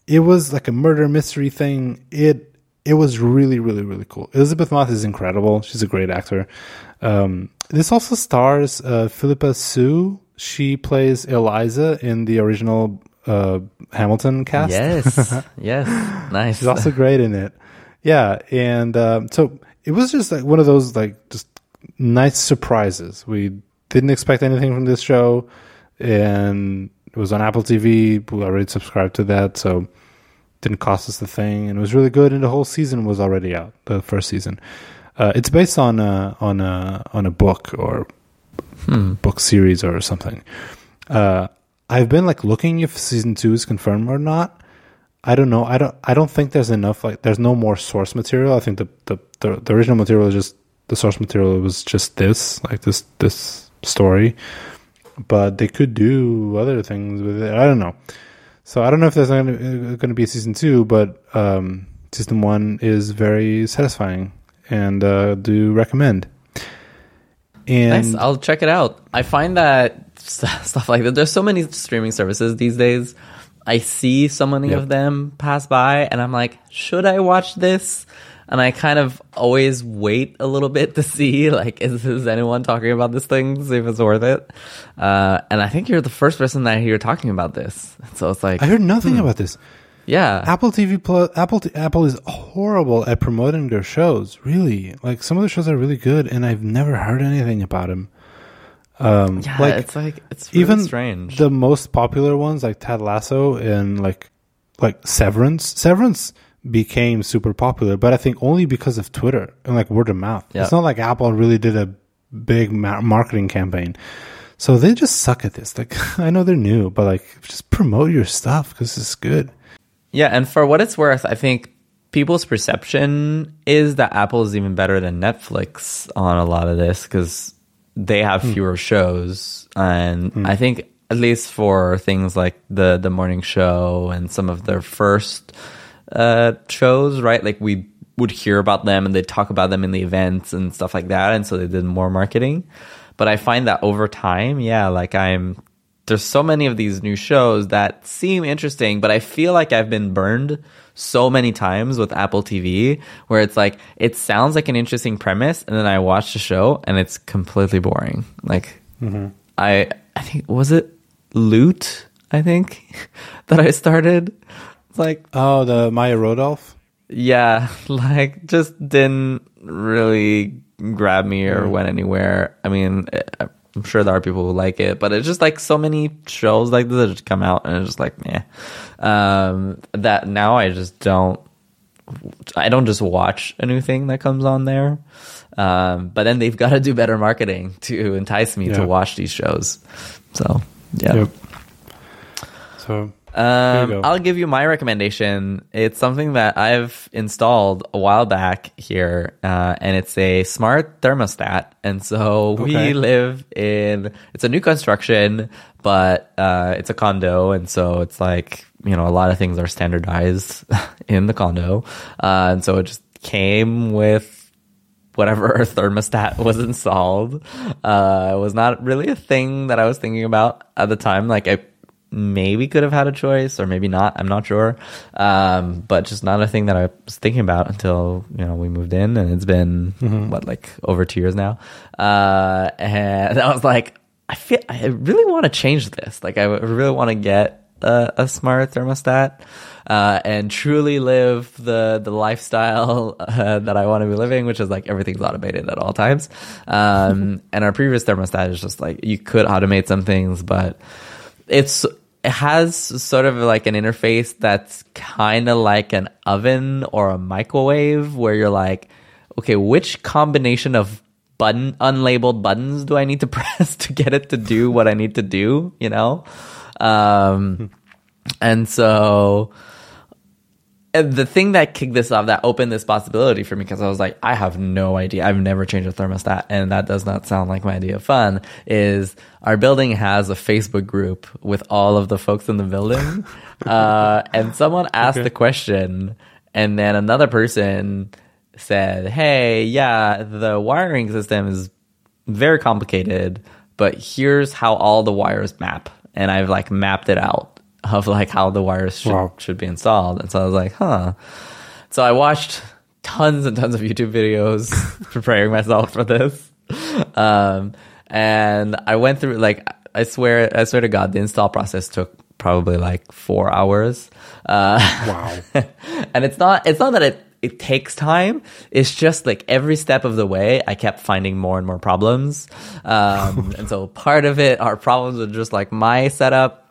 [SPEAKER 1] it was like a murder mystery thing. It it was really really really cool. Elisabeth Moss is incredible. She's a great actor. Um, this also stars uh, Phillipa Soo. She plays Eliza in the original uh, Hamilton cast.
[SPEAKER 2] Yes. yes. Nice.
[SPEAKER 1] She's also great in it. Yeah, and um, so it was just like one of those like just nice surprises. We didn't expect anything from this show, and it was on Apple TV. We already subscribed to that, so didn't cost us a thing, and it was really good. And the whole season was already out. The first season. Uh, it's based on a on a on a book or book series or something. Uh, I've been like looking if season two is confirmed or not. I don't know. I don't. I don't think there's enough. Like, there's no more source material. I think the the the, the original material is just the source material was just this, like this this story. But they could do other things with it. I don't know. So I don't know if there's going to be a season two, but um, season one is very satisfying, and uh, do recommend. And
[SPEAKER 2] Nice. I'll check it out. I find that stuff like that. There's so many streaming services these days. I see so many
[SPEAKER 1] Yep.
[SPEAKER 2] of them pass by, and I'm like, should I watch this? And I kind of always wait a little bit to see, like, is, is anyone talking about this thing? See if it's worth it. Uh, and I think you're the first person that I hear talking about this. So it's like,
[SPEAKER 1] I heard nothing about this.
[SPEAKER 2] yeah,
[SPEAKER 1] Apple TV Plus, Apple t- Apple is horrible at promoting their shows. Really, like some of the shows are really good, and I've never heard anything about them. Um,
[SPEAKER 2] yeah.
[SPEAKER 1] like
[SPEAKER 2] it's like it's really
[SPEAKER 1] even
[SPEAKER 2] strange.
[SPEAKER 1] the most popular ones, like Ted Lasso and like like Severance. Severance became super popular, but I think only because of Twitter and like word of mouth.
[SPEAKER 2] Yeah.
[SPEAKER 1] It's not like Apple really did a big ma- marketing campaign. So they just suck at this. Like I know they're new, but like just promote your stuff because it's good.
[SPEAKER 2] Yeah, and for what it's worth, I think people's perception is that Apple is even better than Netflix on a lot of this because they have hmm. fewer shows, and hmm. I think at least for things like the the morning show and some of their first uh, shows, right? Like we would hear about them and they'd talk about them in the events and stuff like that, and so they did more marketing. But I find that over time, yeah, like I'm there's so many of these new shows that seem interesting, but I feel like I've been burned so many times with Apple TV where it's like it sounds like an interesting premise and then I watch the show and it's completely boring. Like I I think was it Loot, I think, that I started. Like
[SPEAKER 1] Oh, the Maya Rudolph.
[SPEAKER 2] yeah, like just didn't really grab me or went anywhere. I mean, eh, I'm sure there are people who like it, but it's just like so many shows like this that just come out and it's just like, meh. Um, that now I just don't, I don't just watch a new thing that comes on there. Um, but then they've got to do better marketing to entice me
[SPEAKER 1] Yeah.
[SPEAKER 2] to watch these shows. So, yeah.
[SPEAKER 1] Yep. So
[SPEAKER 2] Um. I'll give you my recommendation. It's something that I've installed a while back here, uh, and it's a smart thermostat. And so we
[SPEAKER 1] Okay.
[SPEAKER 2] live in, it's a new construction, but uh, it's a condo. And so it's like, you know, a lot of things are standardized in the condo. Uh, and so it just came with whatever thermostat was installed. Uh, it was not really a thing that I was thinking about at the time. Like I maybe could have had a choice or maybe not. I'm not sure. Um, but just not a thing that I was thinking about until, you know, we moved in and it's been what, like over two years now. Uh, and I was like, I feel, I really want to change this. Like I really want to get a, a smart thermostat uh, and truly live the the lifestyle uh, that I want to be living, which is like everything's automated at all times. Um, and our previous thermostat is just like you could automate some things, but it's it has sort of like an interface that's kind of like an oven or a microwave, where you're like, okay, which combination of button unlabeled buttons do I need to press to get it to do what I need to do, you know? Um, and so the thing that kicked this off, that opened this possibility for me, because I was like, I have no idea. I've never changed a thermostat, and that does not sound like my idea of fun. Is our building has a Facebook group with all of the folks in the building, uh, and someone asked
[SPEAKER 1] Okay.
[SPEAKER 2] the question, and then another person said, "Hey, yeah, the wiring system is very complicated, but here's how all the wires map." And I've like mapped it out of like how the wires should,
[SPEAKER 1] Wow.
[SPEAKER 2] should be installed. And so I was like, huh. So I watched tons and tons of YouTube videos preparing myself for this. Um, and I went through like I swear I swear to God, the install process took probably like four hours. Uh,
[SPEAKER 1] Wow.
[SPEAKER 2] and it's not it's not that it it takes time it's just like every step of the way i kept finding more and more problems um, and so part of it are problems with just like my setup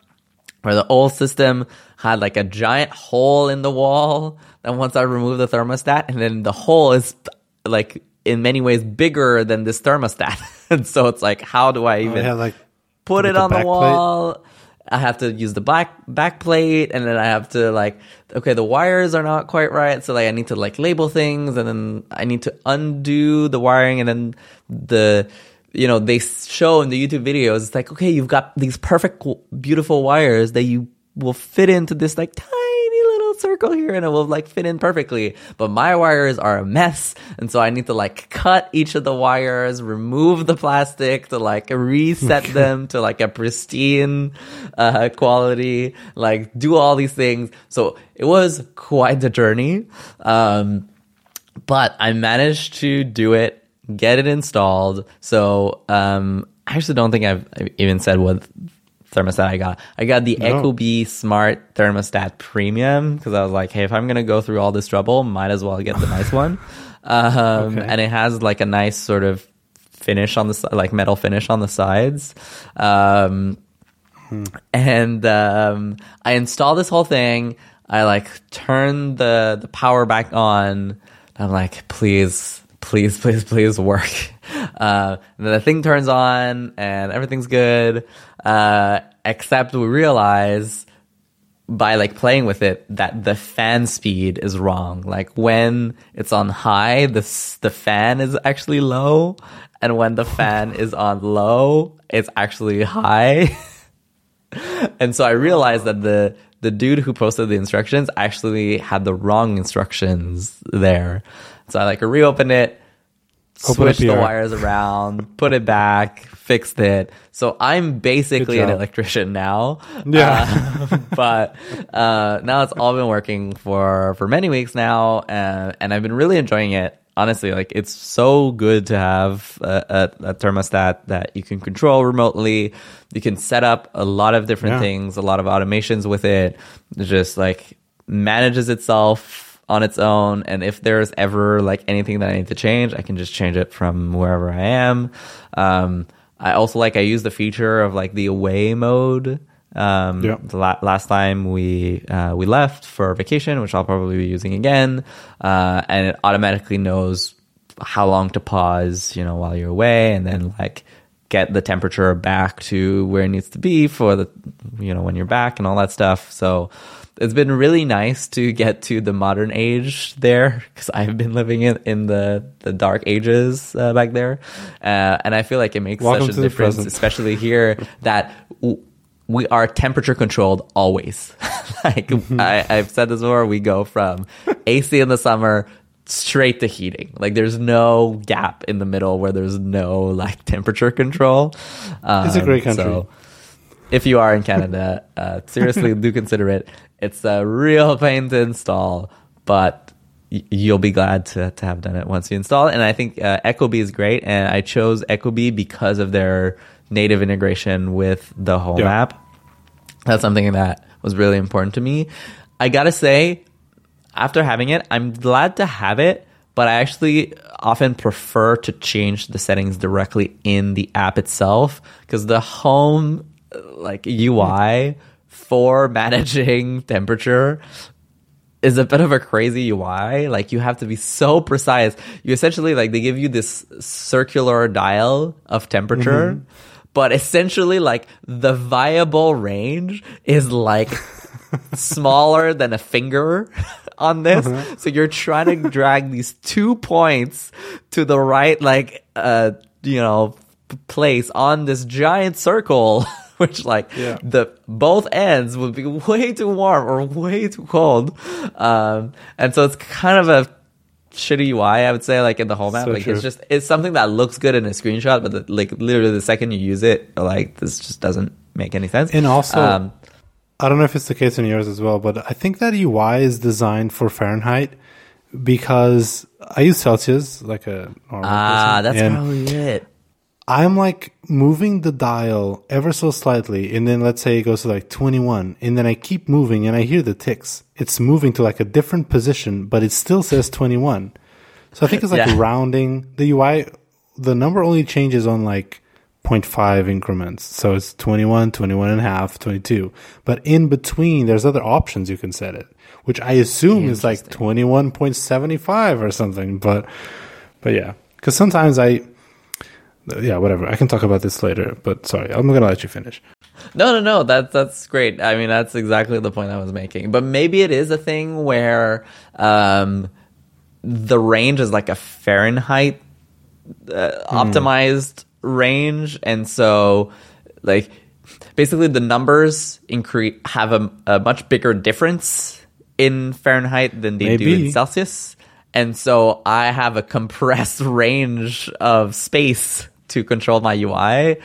[SPEAKER 2] where the old system had like a giant hole in the wall and once i removed the thermostat and then the hole is like in many ways bigger than this thermostat and so it's like how do i
[SPEAKER 1] I
[SPEAKER 2] even
[SPEAKER 1] had like
[SPEAKER 2] put it
[SPEAKER 1] the
[SPEAKER 2] on the
[SPEAKER 1] back plate?
[SPEAKER 2] wall. I have to use the back back plate, and then I have to like, okay, the wires are not quite right, so like I need to like label things, and then I need to undo the wiring, and then the you know they show in the YouTube videos, it's like okay, you've got these perfect, beautiful wires that you will fit into this like tiny little circle here and it will like fit in perfectly. But my wires are a mess. And so I need to like cut each of the wires, remove the plastic to like reset them to like a pristine uh, quality, like do all these things. So it was quite the journey. Um, but I managed to do it, get it installed. So um, I actually don't think I've I've even said what thermostat I got. I got the
[SPEAKER 1] No.
[SPEAKER 2] Ecobee Smart Thermostat Premium because I was like, hey, if I'm gonna go through all this trouble, might as well get the nice one. Um,
[SPEAKER 1] Okay.
[SPEAKER 2] And it has like a nice sort of finish on the like metal finish on the sides. Um, and um, I installed this whole thing. I like turned the the power back on. I'm like, please, please, please, please work. Uh, and then the thing turns on and everything's good. Uh, except we realize by like playing with it that the fan speed is wrong. Like when it's on high, the the fan is actually low, and when the fan is on low, it's actually high. and so I realized that the the dude who posted the instructions actually had the wrong instructions there. So I like reopened it,
[SPEAKER 1] Open
[SPEAKER 2] switched the wires around, put it back, fixed it. So I'm basically an electrician now.
[SPEAKER 1] Yeah.
[SPEAKER 2] Uh, but uh, now it's all been working for for many weeks now, uh, and I've been really enjoying it. Honestly, like it's so good to have a, a, a thermostat that you can control remotely. You can set up a lot of different
[SPEAKER 1] Yeah.
[SPEAKER 2] things, a lot of automations with it. It just like manages itself on its own. And if there's ever like anything that I need to change, I can just change it from wherever I am. Um, I also like I use the feature of like the away mode. Um,
[SPEAKER 1] Yeah.
[SPEAKER 2] the la- last time we uh, we left for vacation, which I'll probably be using again, uh, and it automatically knows how long to pause, you know, while you're away, and then like get the temperature back to where it needs to be for the, you know, when you're back and all that stuff. So it's been really nice to get to the modern age there because I've been living in, in the, the dark ages uh, back there. Uh, and I feel like it makes
[SPEAKER 1] Welcome
[SPEAKER 2] such a difference, especially here that w- we are temperature controlled always. like I, I've said this before, we go from AC in the summer straight to heating. Like there's no gap in the middle where there's no like temperature control. Um,
[SPEAKER 1] It's a great country.
[SPEAKER 2] So if you are in Canada, uh, seriously do consider it. It's a real pain to install, but you'll be glad to, to have done it once you install it. And I think uh, Ecobee is great, and I chose Ecobee because of their native integration with the Home
[SPEAKER 1] Yeah.
[SPEAKER 2] app. That's something that was really important to me. I gotta say, after having it, I'm glad to have it, but I actually often prefer to change the settings directly in the app itself because the home like UI for managing temperature is a bit of a crazy UI. Like you have to be so precise. You essentially like they give you this circular dial of temperature, mm-hmm. but essentially like the viable range is like smaller than a finger on this. Uh-huh. So you're trying to drag these two points to the right, like, uh, you know, place on this giant circle. which like yeah. the both ends would be way too warm or way too cold. Um, and so it's kind of a shitty UI, I would say, like in the home app. So like true. it's just it's something that looks good in a screenshot, but the, like literally the second you use it, like this just doesn't make any sense.
[SPEAKER 1] And also, um, I don't know if it's the case in yours as well, but I think that UI is designed for Fahrenheit because I use Celsius like a
[SPEAKER 2] normal ah, person, that's probably it.
[SPEAKER 1] I'm like moving the dial ever so slightly, and then let's say it goes to like 21, and then I keep moving and I hear the ticks. It's moving to like a different position, but it still says 21. So I think it's like yeah. rounding the UI. The number only changes on like 0.5 increments. So it's 21, 21 and a half, 22. But in between, there's other options you can set it, which I assume is like 21.75 or something. But, but yeah, because sometimes I, yeah, whatever. I can talk about this later, but sorry, I'm gonna let you finish.
[SPEAKER 2] No, no, no. That's that's great. I mean, that's exactly the point I was making. But maybe it is a thing where um, the range is like a Fahrenheit uh, hmm. optimized range, and so like basically the numbers increase have a, a much bigger difference in Fahrenheit than they maybe. do in Celsius. And so I have a compressed range of space to control my UI.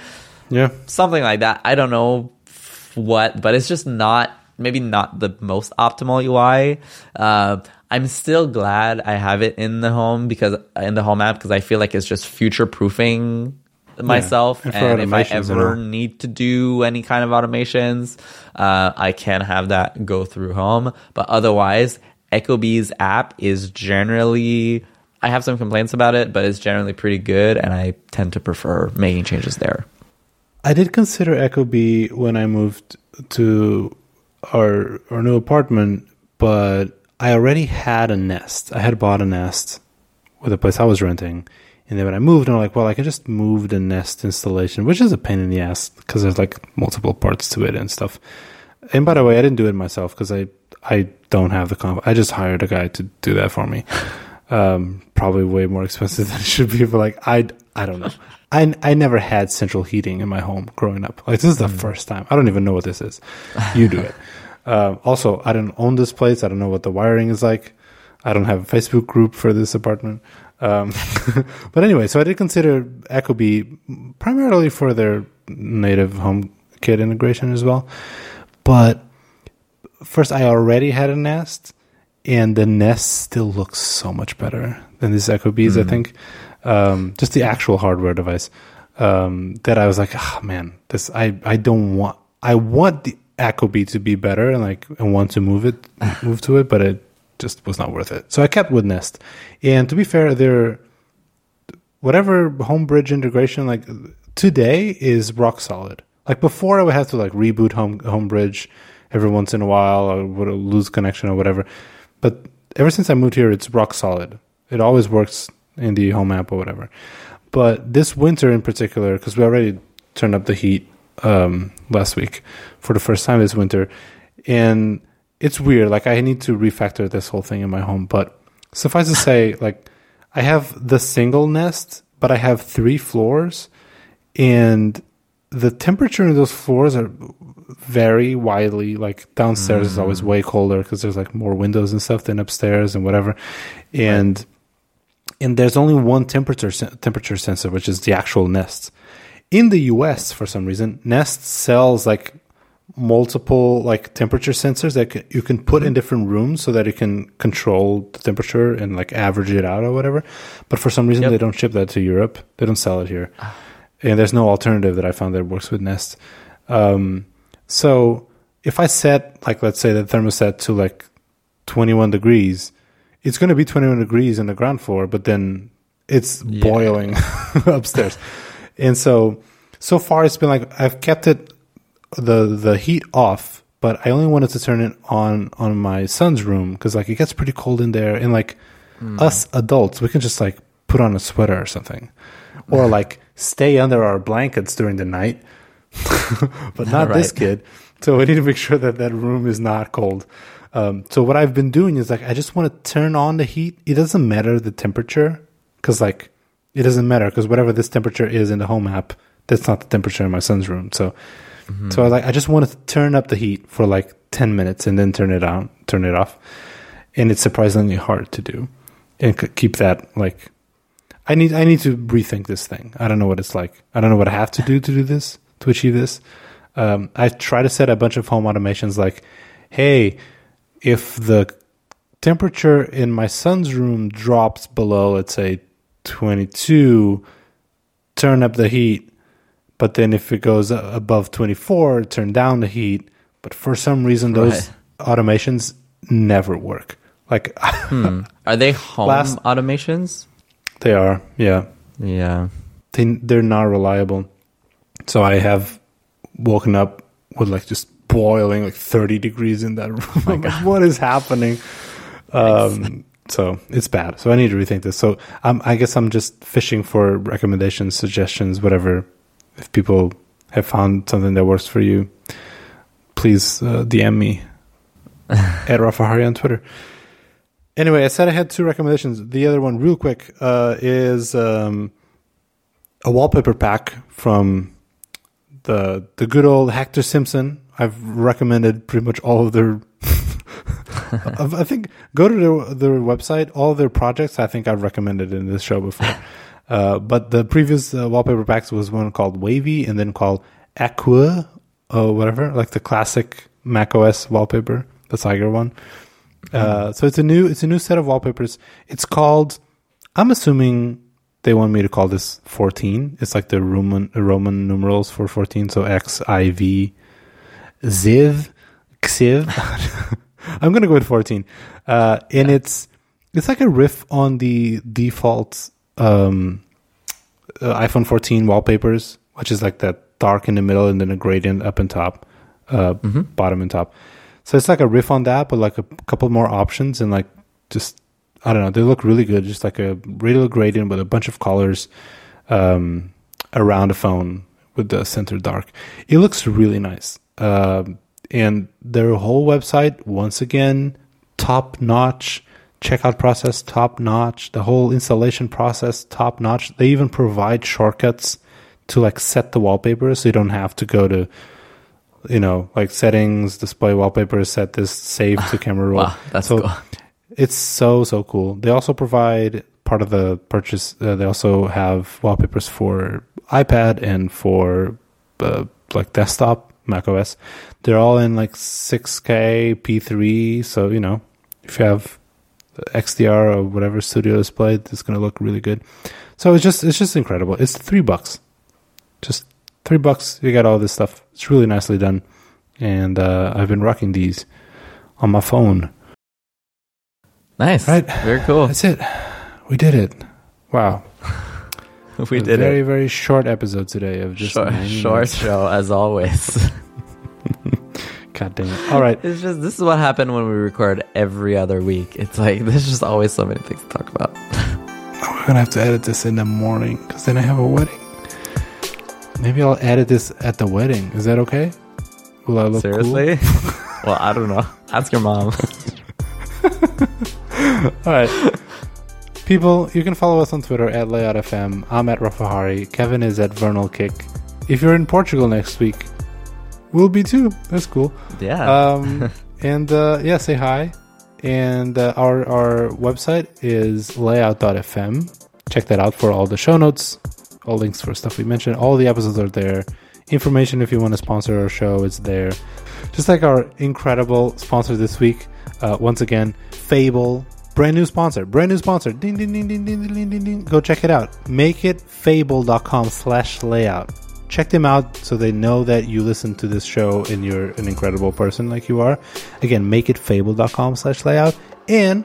[SPEAKER 1] Yeah.
[SPEAKER 2] Something like that. I don't know what, but it's just not maybe not the most optimal UI. Uh, I'm still glad I have it in the home because in the home app because I feel like it's just future proofing myself. Yeah. And, and if I ever need to do any kind of automations, uh, I can have that go through home. But otherwise, Ecobee's app is generally I have some complaints about it, but it's generally pretty good, and I tend to prefer making changes there.
[SPEAKER 1] I did consider Ecobee when I moved to our our new apartment, but I already had a Nest. I had bought a Nest with a place I was renting, and then when I moved, I'm like, well, I can just move the Nest installation, which is a pain in the ass because there's like multiple parts to it and stuff. And by the way, I didn't do it myself because I I don't have the comp. I just hired a guy to do that for me. Um, probably way more expensive than it should be. But like, I, I don't know. I, I never had central heating in my home growing up. Like, this is the mm. first time. I don't even know what this is. You do it. Uh, also, I don't own this place. I don't know what the wiring is like. I don't have a Facebook group for this apartment. Um, but anyway, so I did consider Ecobee primarily for their native home kit integration as well. But first, I already had a Nest and the Nest still looks so much better than these Ecobees. Mm. I think um, just the actual hardware device um, that I was like, oh man, this I I don't want. I want the Ecobee to be better and like and want to move it move to it, but it just was not worth it. So I kept with Nest. And to be fair, their whatever Homebridge integration like today is rock solid. Like before, I would have to like reboot home Homebridge every once in a while or would lose connection or whatever. But ever since I moved here, it's rock solid. It always works in the home app or whatever. But this winter in particular, because we already turned up the heat um, last week for the first time this winter, and it's weird. Like I need to refactor this whole thing in my home. But suffice to say, like I have the single nest, but I have three floors, and the temperature in those floors are vary widely. Like downstairs mm. is always way colder because there's like more windows and stuff than upstairs and whatever. And right. and there's only one temperature temperature sensor, which is the actual Nest. In the U.S., for some reason, Nest sells like multiple like temperature sensors that you can put in mm-hmm. different rooms so that you can control the temperature and like average it out or whatever. But for some reason, yep. they don't ship that to Europe. They don't sell it here. And there's no alternative that I found that works with Nest. Um, so if I set like let's say the thermostat to like 21 degrees, it's going to be 21 degrees in the ground floor, but then it's yeah. boiling upstairs. And so so far it's been like I've kept it the the heat off but I only wanted to turn it on on my son's room because like it gets pretty cold in there, and like us adults, we can just like put on a sweater or something, or like stay under our blankets during the night. but not this
[SPEAKER 2] Right.
[SPEAKER 1] kid. So we need to make sure that that room is not cold. Um, so what I've been doing is like I just want to turn on the heat. It doesn't matter the temperature because like it doesn't matter because whatever this temperature is in the home app, that's not the temperature in my son's room. So so I like I just wanted to turn up the heat for like ten minutes and then turn it on, turn it off, and it's surprisingly hard to do and c- keep that like. I need I need to rethink this thing. I don't know what it's like. I don't know what I have to do to do this to achieve this. Um, I try to set a bunch of home automations like, hey, if the temperature in my son's room drops below, let's say 22, turn up the heat. But then if it goes above 24, turn down the heat. But for some reason, those automations never work. Like
[SPEAKER 2] Are they home
[SPEAKER 1] Last-
[SPEAKER 2] automations?
[SPEAKER 1] They are, yeah.
[SPEAKER 2] Yeah.
[SPEAKER 1] they they're not reliable. So I have woken up with like just boiling like 30 degrees in that room. I'm like, what is happening? Um, so it's bad. So I need to rethink this. So um, I guess I'm just fishing for recommendations, suggestions, whatever. If people have found something that works for you, please uh, DM me at Rafahari on Twitter. Anyway, I said I had two recommendations. The other one, real quick, uh, is um, a wallpaper pack from the the good old Hector Simpson. I've recommended pretty much all of their. I think go to their their website. All their projects, I think I've recommended in this show before. Uh, but the previous uh, wallpaper packs was one called Wavy, and then called Aqua, or whatever, like the classic Mac OS wallpaper, the Tiger one. Uh, so it's a new it's a new set of wallpapers. It's called. I'm assuming they want me to call this 14. It's like the Roman Roman numerals for 14. So X I V Ziv Xiv. I'm gonna go with 14. Uh, and it's it's like a riff on the default um, uh, iPhone 14 wallpapers, which is like that dark in the middle and then a gradient up and top, uh, bottom and top. So it's like a riff on that, but like a couple more options and like just I don't know. They look really good, just like a radial gradient with a bunch of colors um, around the phone with the center dark. It looks really nice. Um and their whole website, once again, top notch. Checkout process, top notch. The whole installation process, top notch. They even provide shortcuts to like set the wallpaper so you don't have to go to you know like settings display wallpaper set this save to camera roll
[SPEAKER 2] Wow, that's
[SPEAKER 1] so
[SPEAKER 2] cool.
[SPEAKER 1] it's so so cool. They also provide part of the purchase uh, they also have wallpapers for ipad and for uh, like desktop mac os they're all in like 6k p3 so you know if you have xdr or whatever studio display it's going to look really good. So it's just it's just incredible. It's three bucks. Just three bucks you got all this stuff it's really nicely done and uh, i've been rocking these on my phone
[SPEAKER 2] Nice.
[SPEAKER 1] Right.
[SPEAKER 2] Very cool.
[SPEAKER 1] that's it we did it wow
[SPEAKER 2] we
[SPEAKER 1] a
[SPEAKER 2] did
[SPEAKER 1] very
[SPEAKER 2] it.
[SPEAKER 1] very very short episode today of just
[SPEAKER 2] Short, short show as always.
[SPEAKER 1] god damn it all right
[SPEAKER 2] It's just this is what happened when we record every other week. It's like there's just always so many things to talk about.
[SPEAKER 1] we're gonna have to edit this in the morning because then i have a wedding maybe i'll edit this at the wedding is that okay will i look cool?
[SPEAKER 2] Seriously? well, I don't know. Ask your mom.
[SPEAKER 1] All right. People, you can follow us on Twitter at LayoutFM. I'm at Rafahari. Kevin is at vernalkick. If you're in Portugal next week, we'll be too. That's cool.
[SPEAKER 2] yeah.
[SPEAKER 1] Um, and uh, yeah, say hi. And uh, our our website is layout.fm. Check that out for all the show notes, all links for stuff we mentioned. All the episodes are there. Information if you want to sponsor our show is there. Just like our incredible sponsor this week, uh, once again, Fable, brand new sponsor, brand new sponsor. Ding ding ding ding ding ding ding ding. Go check it out. Makeitfable.com slash layout. Check them out so they know that you listen to this show and you're an incredible person like you are. Again, makeitfable.com slash layout. And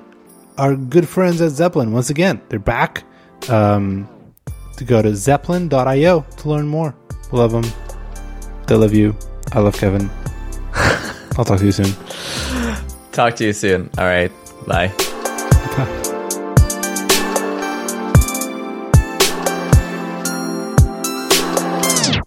[SPEAKER 1] our good friends at Zeplin, once again, they're back. Um, to go to zeplin.io to learn more. Love them. They love you. I love Kevin. I'll talk to you soon.
[SPEAKER 2] Talk to you soon. All right.
[SPEAKER 1] Bye.